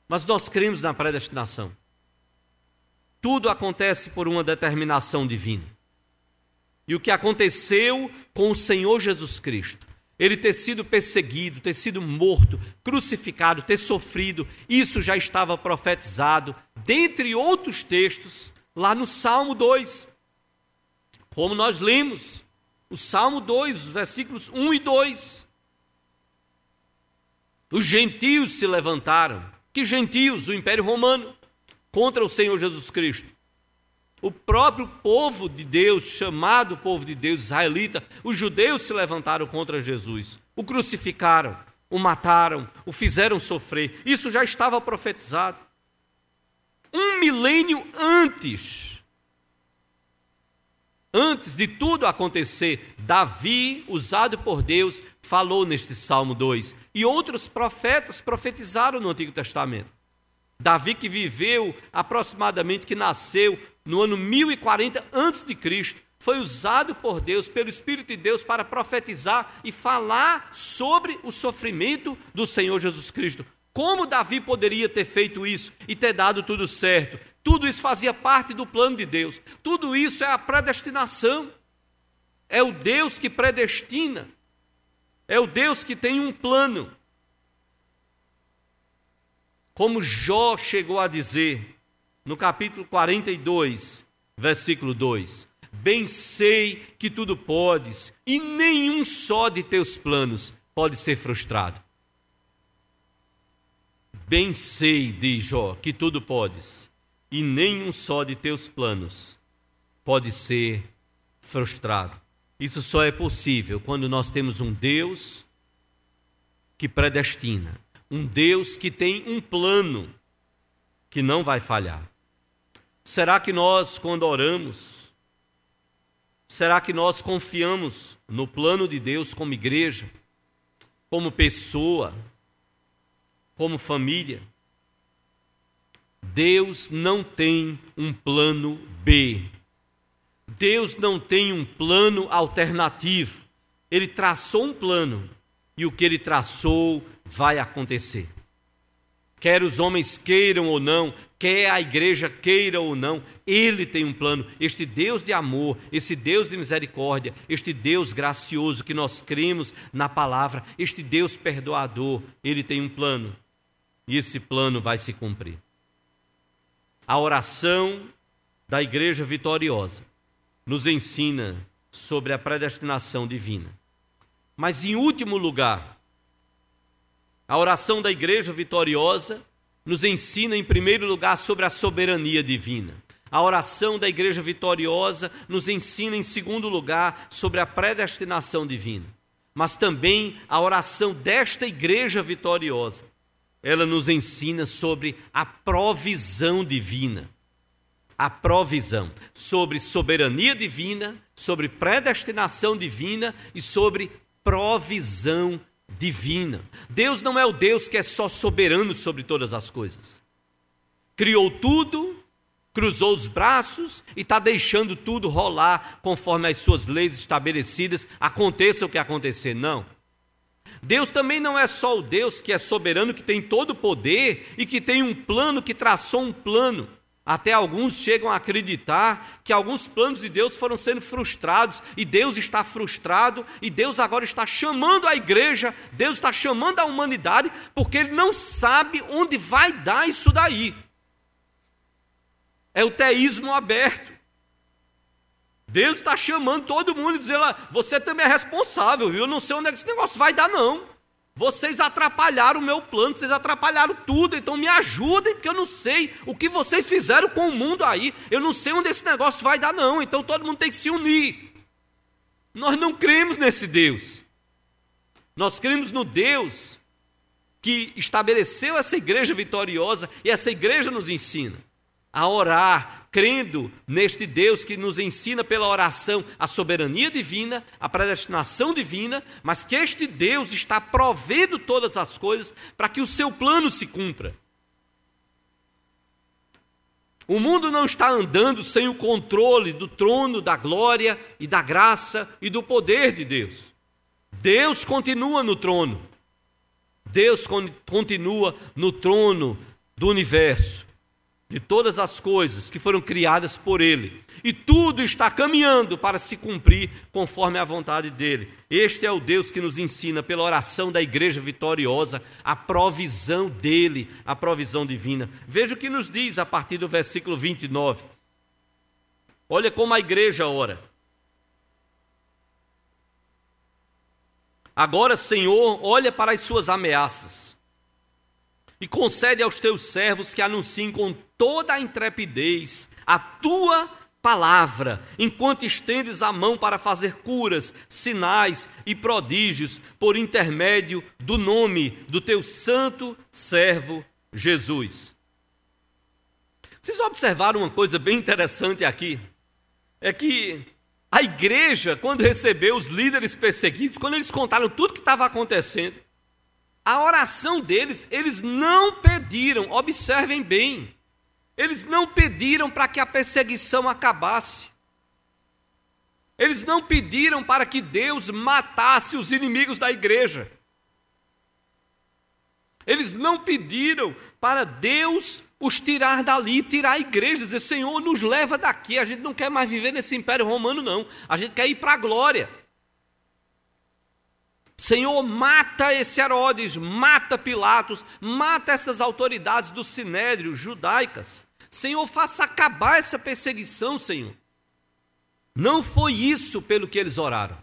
Mas nós cremos na predestinação. Tudo acontece por uma determinação divina. E o que aconteceu com o Senhor Jesus Cristo, ele ter sido perseguido, ter sido morto, crucificado, ter sofrido, isso já estava profetizado, dentre outros textos, lá no Salmo 2. Como nós lemos, o Salmo 2, versículos 1 e 2. Os gentios se levantaram. Que gentios? O Império Romano contra o Senhor Jesus Cristo. O próprio povo de Deus, chamado povo de Deus israelita, os judeus se levantaram contra Jesus, o crucificaram, o mataram, o fizeram sofrer. Isso já estava profetizado um milênio antes. Antes de tudo acontecer, Davi, usado por Deus, falou neste Salmo 2. E outros profetas profetizaram no Antigo Testamento. Davi que viveu aproximadamente, que nasceu no ano 1040 a.C., foi usado por Deus, pelo Espírito de Deus, para profetizar e falar sobre o sofrimento do Senhor Jesus Cristo. Como Davi poderia ter feito isso e ter dado tudo certo? Tudo isso fazia parte do plano de Deus. Tudo isso é a predestinação. É o Deus que predestina. É o Deus que tem um plano. Como Jó chegou a dizer no capítulo 42, versículo 2: Bem sei que tudo podes, e nenhum só de teus planos pode ser frustrado. Bem sei, diz Jó, que tudo podes, e nenhum só de teus planos pode ser frustrado. Isso só é possível quando nós temos um Deus que predestina, um Deus que tem um plano que não vai falhar. Será que nós, quando oramos, será que nós confiamos no plano de Deus como igreja, como pessoa, como família. Deus não tem um plano B. Deus não tem um plano alternativo. Ele traçou um plano e o que ele traçou vai acontecer. Quer os homens queiram ou não, quer a igreja queira ou não, ele tem um plano. Este Deus de amor, esse Deus de misericórdia, este Deus gracioso que nós cremos na palavra, este Deus perdoador, ele tem um plano e esse plano vai se cumprir. A oração da igreja vitoriosa nos ensina sobre a predestinação divina. Mas, em último lugar, a oração da igreja vitoriosa nos ensina, em primeiro lugar, sobre a soberania divina. A oração da igreja vitoriosa nos ensina, em segundo lugar, sobre a predestinação divina. Mas também a oração desta igreja vitoriosa, ela nos ensina sobre a provisão divina. A provisão sobre soberania divina, sobre predestinação divina e sobre provisão divina. Deus não é o Deus que é só soberano sobre todas as coisas. Criou tudo, cruzou os braços e está deixando tudo rolar conforme as suas leis estabelecidas, aconteça o que acontecer. Não. Deus também não é só o Deus que é soberano, que tem todo o poder e que tem um plano, que traçou um plano. Até alguns chegam a acreditar que alguns planos de Deus foram sendo frustrados e Deus está frustrado e Deus agora está chamando a igreja, Deus está chamando a humanidade, porque Ele não sabe onde vai dar isso daí. É o teísmo aberto. Deus está chamando todo mundo e dizendo: você também é responsável, viu? Eu não sei onde é que esse negócio vai dar, não. Vocês atrapalharam o meu plano, vocês atrapalharam tudo, então me ajudem, porque eu não sei o que vocês fizeram com o mundo aí. Eu não sei onde esse negócio vai dar, não. Então todo mundo tem que se unir. Nós não cremos nesse Deus. Nós cremos no Deus que estabeleceu essa igreja vitoriosa e essa igreja nos ensina a orar, crendo neste Deus que nos ensina pela oração a soberania divina, a predestinação divina, mas que este Deus está provendo todas as coisas para que o seu plano se cumpra. O mundo não está andando sem o controle do trono da glória e da graça e do poder de Deus. Deus continua no trono. Deus continua no trono do universo de todas as coisas que foram criadas por Ele. E tudo está caminhando para se cumprir conforme a vontade dele. Este é o Deus que nos ensina, pela oração da igreja vitoriosa, a provisão dele, a provisão divina. Veja o que nos diz a partir do versículo 29. Olha como a igreja ora. Agora, Senhor, olha para as suas ameaças e concede aos teus servos que anunciem com toda a intrepidez a tua palavra, enquanto estendes a mão para fazer curas, sinais e prodígios por intermédio do nome do teu santo servo Jesus. Vocês observaram uma coisa bem interessante aqui? É que a igreja, quando recebeu os líderes perseguidos, quando eles contaram tudo que estava acontecendo, a oração deles, eles não pediram, observem bem, eles não pediram para que a perseguição acabasse. Eles não pediram para que Deus matasse os inimigos da igreja. Eles não pediram para Deus os tirar dali, tirar a igreja, dizer: Senhor, nos leva daqui. A gente não quer mais viver nesse império romano, não. A gente quer ir para a glória. Senhor, mata esse Herodes, mata Pilatos, mata essas autoridades do sinédrio judaicas. Senhor, faça acabar essa perseguição, Senhor. Não foi isso pelo que eles oraram.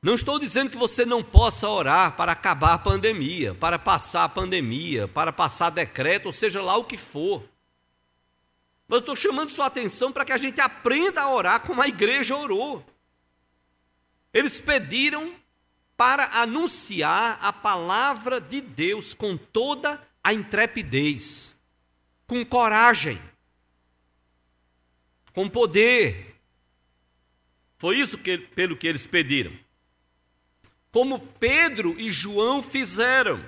Não estou dizendo que você não possa orar para acabar a pandemia, para passar a pandemia, para passar decreto, ou seja lá o que for. Mas estou chamando sua atenção para que a gente aprenda a orar como a igreja orou. Eles pediram para anunciar a palavra de Deus com toda a intrepidez, com coragem, com poder. Foi isso que, pelo que eles pediram. Como Pedro e João fizeram.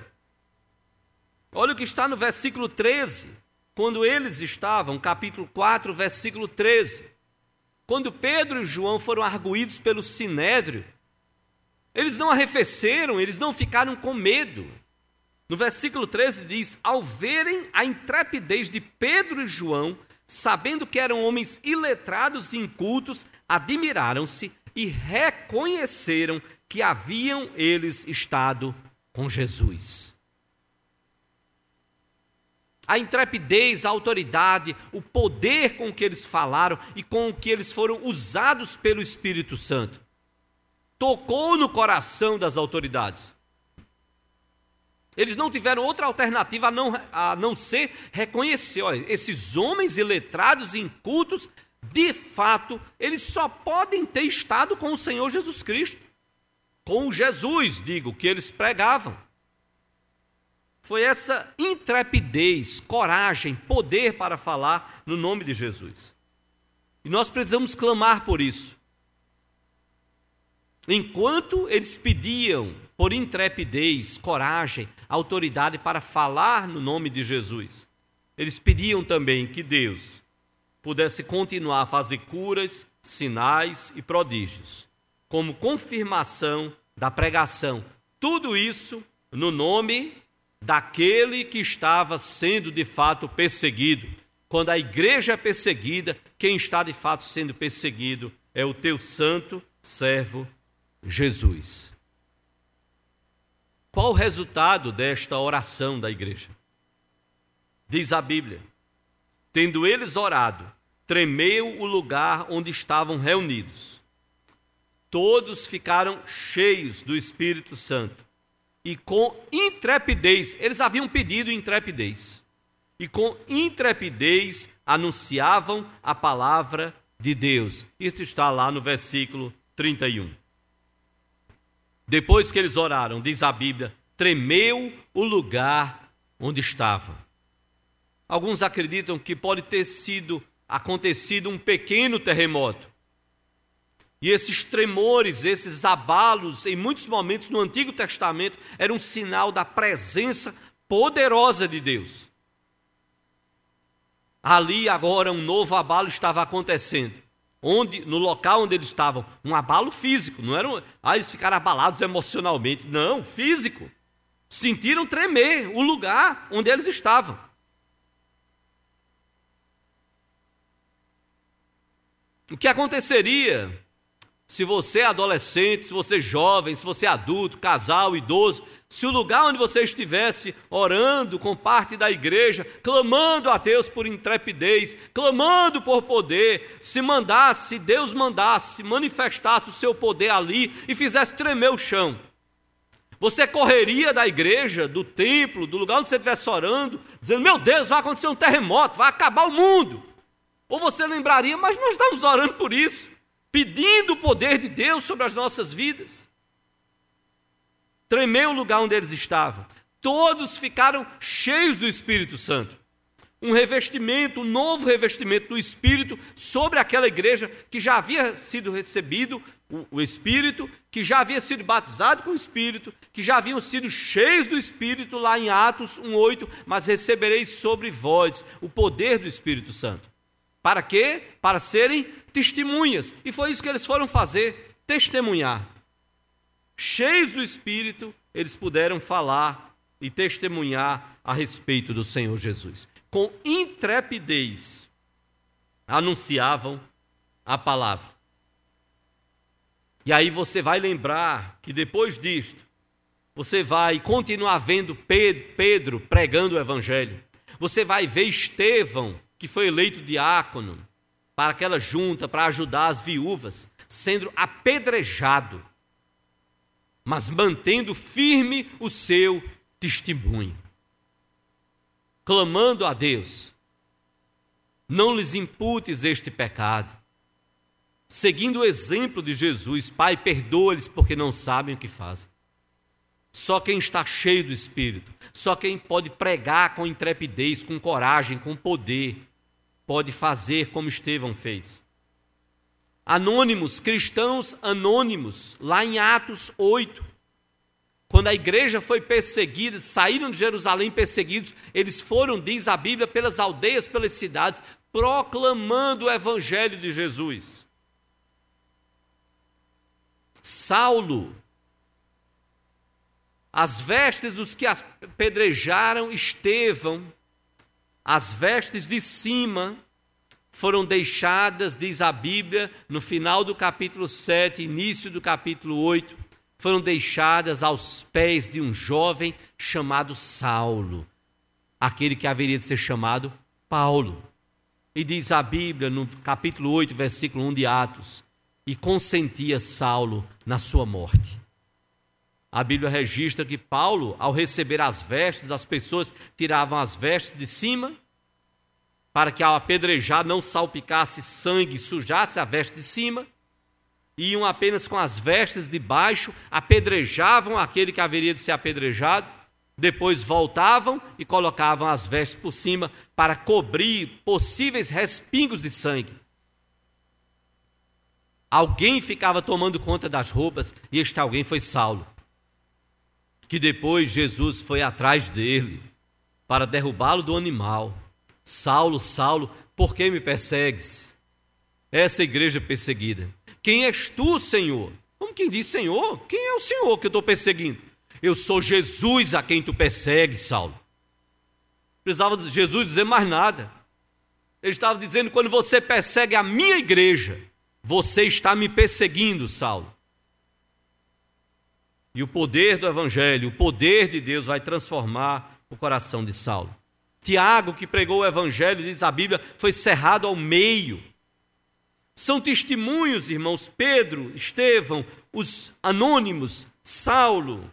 Olha o que está no versículo 13. Quando eles estavam, capítulo 4, versículo 13. Quando Pedro e João foram arguídos pelo sinédrio, eles não arrefeceram, eles não ficaram com medo. No versículo 13 diz: Ao verem a intrepidez de Pedro e João, sabendo que eram homens iletrados e incultos, admiraram-se e reconheceram que haviam eles estado com Jesus a intrepidez, a autoridade, o poder com que eles falaram e com que eles foram usados pelo Espírito Santo. Tocou no coração das autoridades. Eles não tiveram outra alternativa a não, a não ser reconhecer: olha, esses homens iletrados e incultos, de fato, eles só podem ter estado com o Senhor Jesus Cristo, com Jesus, digo, que eles pregavam. Foi essa intrepidez, coragem, poder para falar no nome de Jesus. E nós precisamos clamar por isso. Enquanto eles pediam por intrepidez, coragem, autoridade para falar no nome de Jesus, eles pediam também que Deus pudesse continuar a fazer curas, sinais e prodígios, como confirmação da pregação. Tudo isso no nome daquele que estava sendo de fato perseguido. Quando a igreja é perseguida, quem está de fato sendo perseguido é o teu santo servo Jesus. Qual o resultado desta oração da igreja? Diz a Bíblia: Tendo eles orado, tremeu o lugar onde estavam reunidos. Todos ficaram cheios do Espírito Santo e com intrepidez, eles haviam pedido intrepidez, e com intrepidez anunciavam a palavra de Deus. Isso está lá no versículo 31. Depois que eles oraram, diz a Bíblia, tremeu o lugar onde estavam. Alguns acreditam que pode ter sido acontecido um pequeno terremoto. E esses tremores, esses abalos, em muitos momentos no Antigo Testamento, eram um sinal da presença poderosa de Deus. Ali agora um novo abalo estava acontecendo onde no local onde eles estavam, um abalo físico, não era, ah, eles ficaram abalados emocionalmente, não, físico. Sentiram tremer o lugar onde eles estavam. O que aconteceria se você é adolescente, se você é jovem, se você é adulto, casal, idoso, se o lugar onde você estivesse orando com parte da igreja, clamando a Deus por intrepidez, clamando por poder, se mandasse, se Deus mandasse, manifestasse o seu poder ali e fizesse tremer o chão. Você correria da igreja, do templo, do lugar onde você estivesse orando, dizendo: Meu Deus, vai acontecer um terremoto, vai acabar o mundo. Ou você lembraria, mas nós estamos orando por isso pedindo o poder de Deus sobre as nossas vidas. Tremeu o lugar onde eles estavam. Todos ficaram cheios do Espírito Santo. Um revestimento, um novo revestimento do Espírito sobre aquela igreja que já havia sido recebido o Espírito, que já havia sido batizado com o Espírito, que já haviam sido cheios do Espírito lá em Atos 1:8, mas recebereis sobre vós o poder do Espírito Santo. Para quê? Para serem testemunhas. E foi isso que eles foram fazer: testemunhar. Cheios do Espírito, eles puderam falar e testemunhar a respeito do Senhor Jesus. Com intrepidez, anunciavam a palavra. E aí você vai lembrar que depois disto, você vai continuar vendo Pedro pregando o Evangelho. Você vai ver Estevão, que foi eleito diácono para aquela junta, para ajudar as viúvas, sendo apedrejado, mas mantendo firme o seu testemunho, clamando a Deus: não lhes imputes este pecado. Seguindo o exemplo de Jesus, Pai, perdoa-lhes porque não sabem o que fazem. Só quem está cheio do Espírito, só quem pode pregar com intrepidez, com coragem, com poder, pode fazer como Estevão fez. Anônimos, cristãos anônimos, lá em Atos 8, quando a igreja foi perseguida, saíram de Jerusalém perseguidos, eles foram, diz a Bíblia, pelas aldeias, pelas cidades, proclamando o evangelho de Jesus. Saulo, as vestes dos que apedrejaram Estevão, as vestes de cima foram deixadas, diz a Bíblia, no final do capítulo 7, início do capítulo 8, foram deixadas aos pés de um jovem chamado Saulo, aquele que haveria de ser chamado Paulo. E diz a Bíblia, no capítulo 8, versículo 1 de Atos, e consentia Saulo na sua morte. A Bíblia registra que Paulo, ao receber as vestes, as pessoas tiravam as vestes de cima, para que ao apedrejar não salpicasse sangue e sujasse a veste de cima, iam apenas com as vestes de baixo, apedrejavam aquele que haveria de ser apedrejado, depois voltavam e colocavam as vestes por cima para cobrir possíveis respingos de sangue. Alguém ficava tomando conta das roupas e este alguém foi Saulo. Que depois Jesus foi atrás dele para derrubá-lo do animal. Saulo, Saulo, por que me persegues? Essa igreja perseguida. Quem és tu, Senhor? Como quem diz, Senhor? Quem é o Senhor que eu estou perseguindo? Eu sou Jesus a quem tu persegues, Saulo. Precisava Jesus dizer mais nada. Ele estava dizendo: quando você persegue a minha igreja, você está me perseguindo, Saulo. E o poder do Evangelho, o poder de Deus vai transformar o coração de Saulo. Tiago, que pregou o Evangelho, diz a Bíblia, foi cerrado ao meio. São testemunhos, irmãos, Pedro, Estevão, os anônimos, Saulo,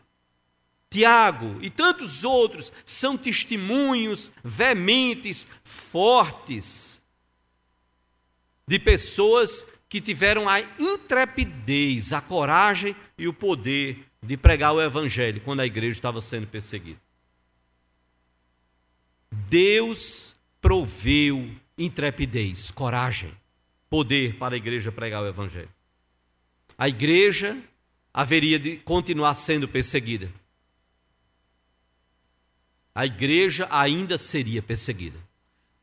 Tiago e tantos outros são testemunhos veementes, fortes, de pessoas que tiveram a intrepidez, a coragem e o poder de pregar o Evangelho quando a igreja estava sendo perseguida. Deus proveu intrepidez, coragem, poder para a igreja pregar o Evangelho. A igreja haveria de continuar sendo perseguida a igreja ainda seria perseguida.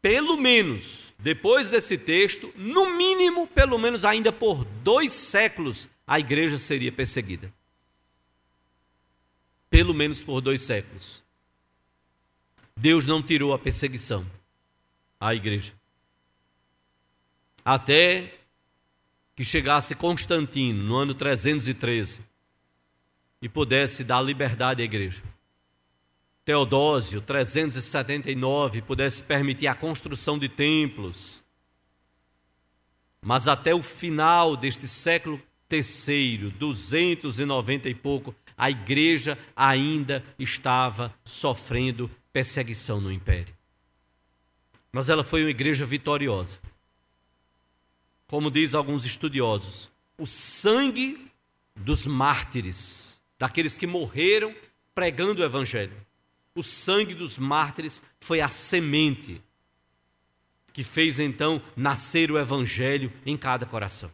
Pelo menos, depois desse texto, no mínimo, pelo menos ainda por dois séculos, a igreja seria perseguida. Pelo menos por dois séculos. Deus não tirou a perseguição à igreja. Até que chegasse Constantino no ano 313 e pudesse dar liberdade à igreja. Teodósio, 379, pudesse permitir a construção de templos. Mas até o final deste século terceiro, 290 e pouco, a igreja ainda estava sofrendo perseguição no império. Mas ela foi uma igreja vitoriosa. Como diz alguns estudiosos, o sangue dos mártires, daqueles que morreram pregando o evangelho, o sangue dos mártires foi a semente que fez então nascer o evangelho em cada coração.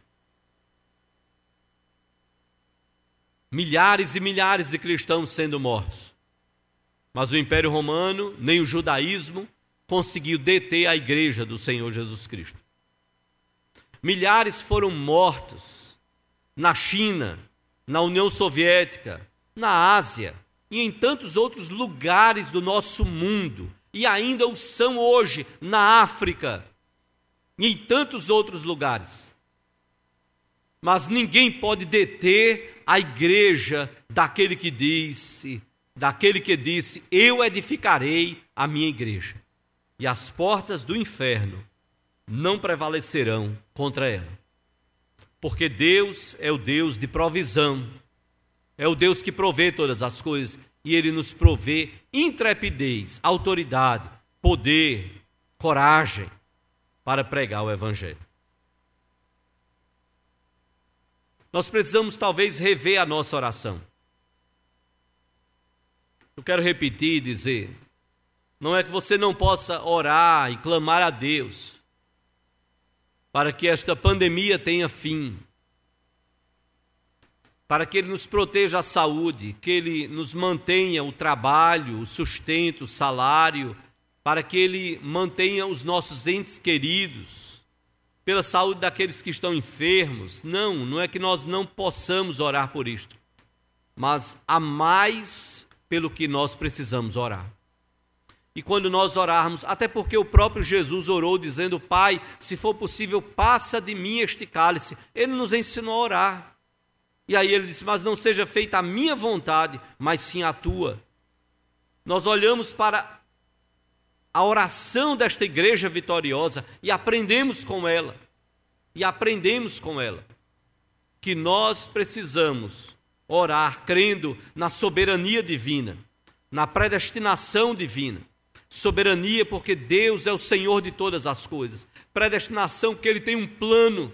Milhares e milhares de cristãos sendo mortos. Mas o Império Romano, nem o judaísmo, conseguiu deter a igreja do Senhor Jesus Cristo. Milhares foram mortos na China, na União Soviética, na Ásia, e em tantos outros lugares do nosso mundo, e ainda o são hoje na África e em tantos outros lugares. Mas ninguém pode deter a igreja daquele que disse, daquele que disse: Eu edificarei a minha igreja, e as portas do inferno não prevalecerão contra ela. Porque Deus é o Deus de provisão, é o Deus que provê todas as coisas e ele nos provê intrepidez, autoridade, poder, coragem para pregar o Evangelho. Nós precisamos talvez rever a nossa oração. Eu quero repetir e dizer: não é que você não possa orar e clamar a Deus para que esta pandemia tenha fim para que Ele nos proteja a saúde, que Ele nos mantenha o trabalho, o sustento, o salário, para que Ele mantenha os nossos entes queridos, pela saúde daqueles que estão enfermos. Não, não é que nós não possamos orar por isto, mas há mais pelo que nós precisamos orar. E quando nós orarmos, até porque o próprio Jesus orou dizendo: Pai, se for possível, passa de mim este cálice. Ele nos ensinou a orar. E aí ele disse: Mas não seja feita a minha vontade, mas sim a tua. Nós olhamos para a oração desta igreja vitoriosa e aprendemos com ela. E aprendemos com ela que nós precisamos orar crendo na soberania divina, na predestinação divina. Soberania porque Deus é o Senhor de todas as coisas. Predestinação porque Ele tem um plano.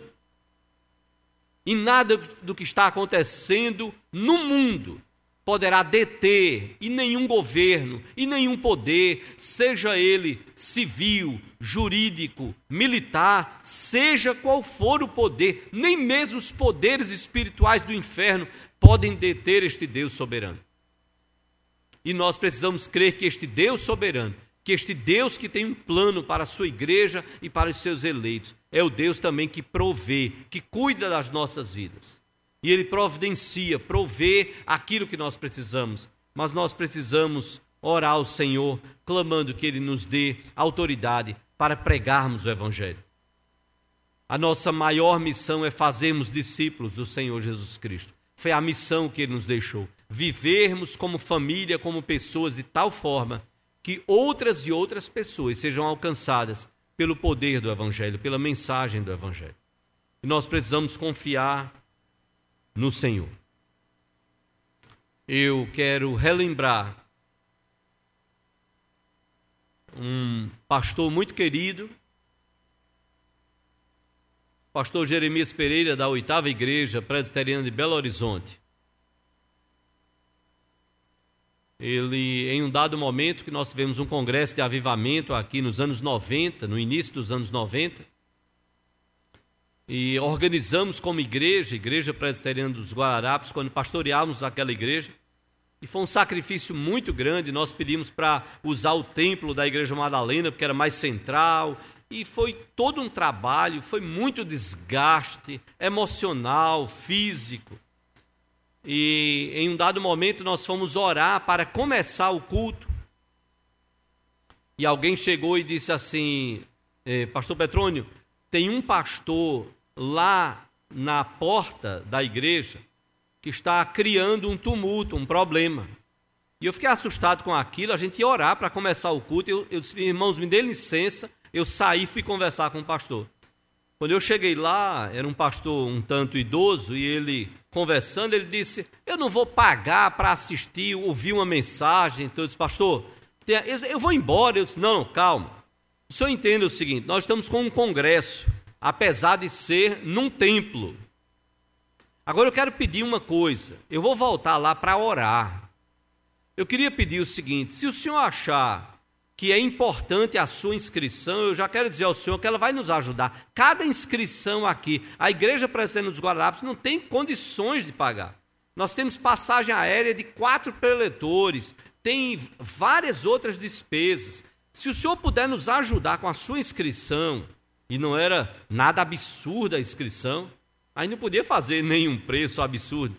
E nada do que está acontecendo no mundo poderá deter, e nenhum governo, e nenhum poder, seja ele civil, jurídico, militar, seja qual for o poder, nem mesmo os poderes espirituais do inferno podem deter este Deus soberano. E nós precisamos crer que este Deus soberano, que este Deus que tem um plano para a sua igreja e para os seus eleitos, é o Deus também que provê, que cuida das nossas vidas e Ele providencia, provê aquilo que nós precisamos. Mas nós precisamos orar ao Senhor, clamando que Ele nos dê autoridade para pregarmos o Evangelho. A nossa maior missão é fazermos discípulos do Senhor Jesus Cristo. Foi a missão que Ele nos deixou. Vivermos como família, como pessoas, de tal forma que outras e outras pessoas sejam alcançadas pelo poder do Evangelho, pela mensagem do Evangelho. E nós precisamos confiar no Senhor. Eu quero relembrar um pastor muito querido, pastor Jeremias Pereira, da oitava igreja presbiteriana de Belo Horizonte. Ele, em um dado momento que nós tivemos um congresso de avivamento aqui nos anos 90, no início dos anos 90, e organizamos como igreja, Igreja Presbiteriana dos Guararapes, quando pastoreávamos aquela igreja. E foi um sacrifício muito grande. Nós pedimos para usar o templo da Igreja Madalena, porque era mais central. E foi todo um trabalho, foi muito desgaste emocional, físico. E em um dado momento nós fomos orar para começar o culto. E alguém chegou e disse assim: eh, Pastor Petrônio, tem um pastor lá na porta da igreja que está criando um tumulto, um problema. E eu fiquei assustado com aquilo, a gente ia orar para começar o culto. Eu, eu disse, irmãos, me dê licença. Eu saí e fui conversar com o pastor. Quando eu cheguei lá, era um pastor um tanto idoso, e ele, conversando, ele disse: Eu não vou pagar para assistir, ouvir uma mensagem. Então eu disse: Pastor, eu vou embora. Eu disse: Não, não, calma. O senhor entende o seguinte: nós estamos com um congresso apesar de ser num templo. Agora eu quero pedir uma coisa. Eu vou voltar lá para orar. Eu queria pedir o seguinte: se o senhor achar que é importante a sua inscrição, eu já quero dizer ao senhor que ela vai nos ajudar. Cada inscrição aqui, a Igreja Presbiteriana dos Guararapes não tem condições de pagar. Nós temos passagem aérea de quatro preletores, tem várias outras despesas. Se o senhor puder nos ajudar com a sua inscrição, e não era nada absurda a inscrição, aí não podia fazer nenhum preço absurdo.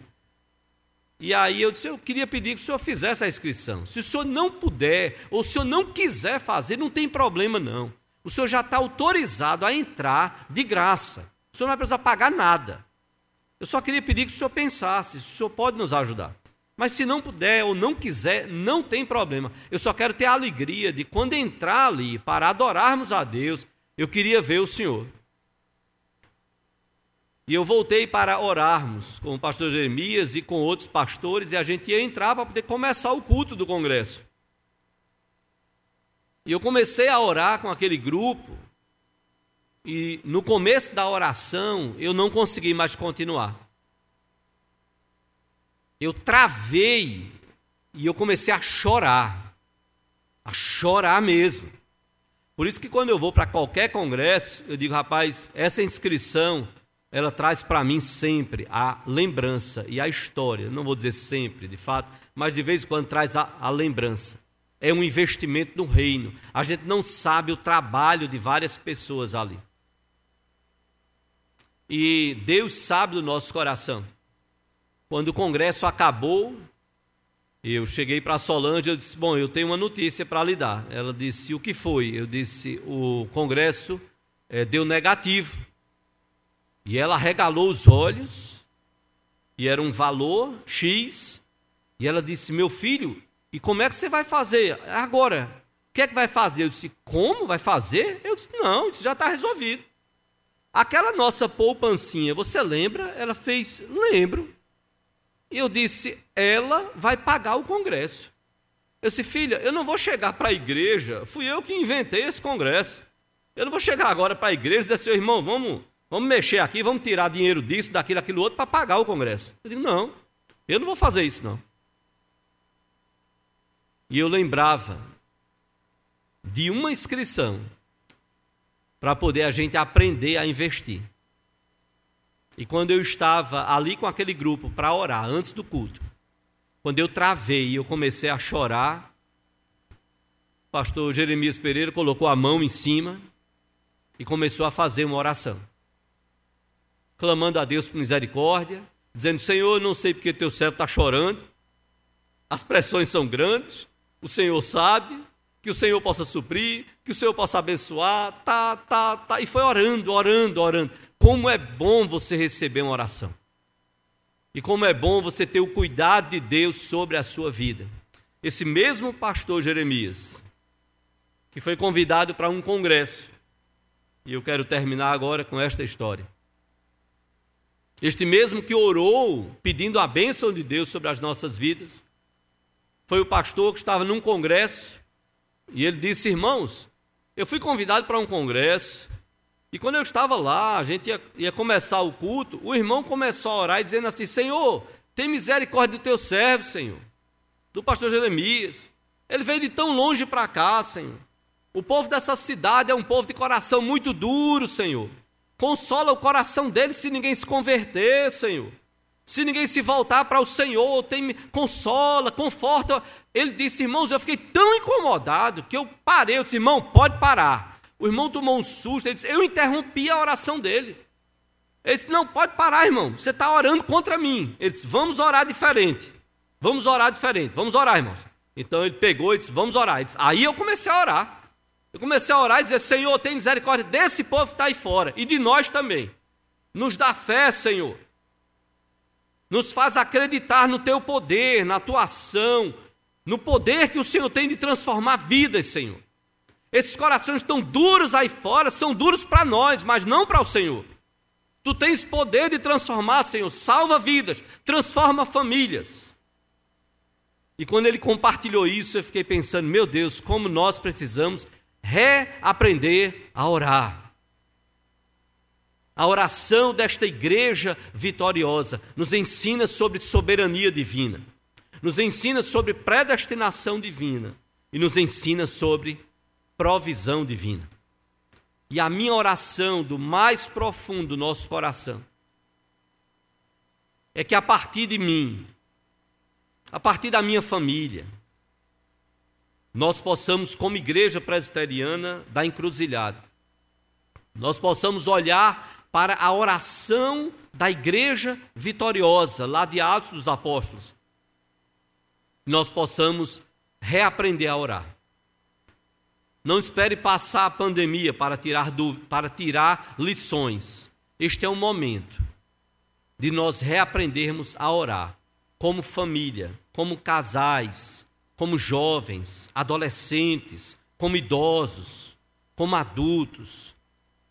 E aí eu disse, eu queria pedir que o senhor fizesse a inscrição. Se o senhor não puder, ou se o senhor não quiser fazer, não tem problema não. O senhor já está autorizado a entrar de graça. O senhor não vai precisar pagar nada. Eu só queria pedir que o senhor pensasse, se o senhor pode nos ajudar. Mas se não puder ou não quiser, não tem problema. Eu só quero ter a alegria de quando entrar ali para adorarmos a Deus, eu queria ver o Senhor. E eu voltei para orarmos com o pastor Jeremias e com outros pastores, e a gente ia entrar para poder começar o culto do congresso. E eu comecei a orar com aquele grupo, e no começo da oração eu não consegui mais continuar. Eu travei e eu comecei a chorar, a chorar mesmo. Por isso que quando eu vou para qualquer congresso, eu digo, rapaz, essa inscrição, ela traz para mim sempre a lembrança e a história. Não vou dizer sempre, de fato, mas de vez em quando traz a, a lembrança. É um investimento no reino. A gente não sabe o trabalho de várias pessoas ali. E Deus sabe do nosso coração. Quando o congresso acabou, eu cheguei para a Solange e disse: Bom, eu tenho uma notícia para lhe dar. Ela disse: O que foi? Eu disse: O congresso é, deu negativo. E ela regalou os olhos, e era um valor X. E ela disse: Meu filho, e como é que você vai fazer? Agora, o que é que vai fazer? Eu disse: Como vai fazer? Eu disse: Não, isso já está resolvido. Aquela nossa poupancinha, você lembra? Ela fez: Lembro. E eu disse: ela vai pagar o congresso. Eu disse, filha, eu não vou chegar para a igreja, fui eu que inventei esse congresso. Eu não vou chegar agora para a igreja e dizer assim, irmão, vamos, vamos mexer aqui, vamos tirar dinheiro disso, daquilo, daquilo outro, para pagar o congresso. Eu digo, não, eu não vou fazer isso, não. E eu lembrava de uma inscrição para poder a gente aprender a investir. E quando eu estava ali com aquele grupo para orar antes do culto, quando eu travei e eu comecei a chorar, o pastor Jeremias Pereira colocou a mão em cima e começou a fazer uma oração, clamando a Deus por misericórdia, dizendo: Senhor, não sei porque teu servo está chorando, as pressões são grandes, o Senhor sabe, que o Senhor possa suprir, que o Senhor possa abençoar, tá, tá, tá. E foi orando, orando, orando. Como é bom você receber uma oração. E como é bom você ter o cuidado de Deus sobre a sua vida. Esse mesmo pastor Jeremias, que foi convidado para um congresso, e eu quero terminar agora com esta história. Este mesmo que orou pedindo a bênção de Deus sobre as nossas vidas, foi o pastor que estava num congresso e ele disse: Irmãos, eu fui convidado para um congresso e quando eu estava lá, a gente ia, ia, começar o culto, o irmão começou a orar dizendo assim: Senhor, tem misericórdia do teu servo, Senhor, do pastor Jeremias. Ele veio de tão longe para cá, Senhor. O povo dessa cidade é um povo de coração muito duro, Senhor. Consola o coração dele se ninguém se converter, Senhor. Se ninguém se voltar para o Senhor, tem, consola, conforta. Ele disse, irmãos, eu fiquei tão incomodado que eu parei. Eu disse, irmão, pode parar. O irmão tomou um susto, ele disse: Eu interrompi a oração dele. Ele disse: Não, pode parar, irmão. Você está orando contra mim. Ele disse: Vamos orar diferente. Vamos orar diferente. Vamos orar, irmãos. Então ele pegou e disse: Vamos orar. Disse, Aí eu comecei a orar. Eu comecei a orar e dizer: Senhor, tem misericórdia desse povo que está aí fora e de nós também. Nos dá fé, Senhor. Nos faz acreditar no teu poder, na tua ação, no poder que o Senhor tem de transformar vidas, Senhor. Esses corações estão duros aí fora, são duros para nós, mas não para o Senhor. Tu tens poder de transformar, Senhor, salva vidas, transforma famílias. E quando ele compartilhou isso, eu fiquei pensando, meu Deus, como nós precisamos reaprender a orar. A oração desta igreja vitoriosa nos ensina sobre soberania divina, nos ensina sobre predestinação divina e nos ensina sobre provisão divina. E a minha oração do mais profundo do nosso coração é que a partir de mim, a partir da minha família, nós possamos, como igreja presbiteriana da encruzilhada, nós possamos olhar para a oração da igreja vitoriosa, lá de Atos dos Apóstolos, nós possamos reaprender a orar. Não espere passar a pandemia para tirar, para tirar lições. Este é o momento de nós reaprendermos a orar, como família, como casais, como jovens, adolescentes, como idosos, como adultos.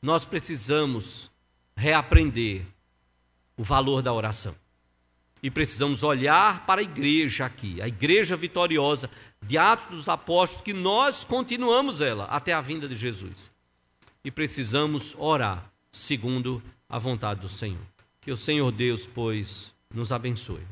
Nós precisamos reaprender o valor da oração. E precisamos olhar para a igreja aqui, a igreja vitoriosa de Atos dos Apóstolos, que nós continuamos ela até a vinda de Jesus. E precisamos orar segundo a vontade do Senhor. Que o Senhor Deus, pois, nos abençoe.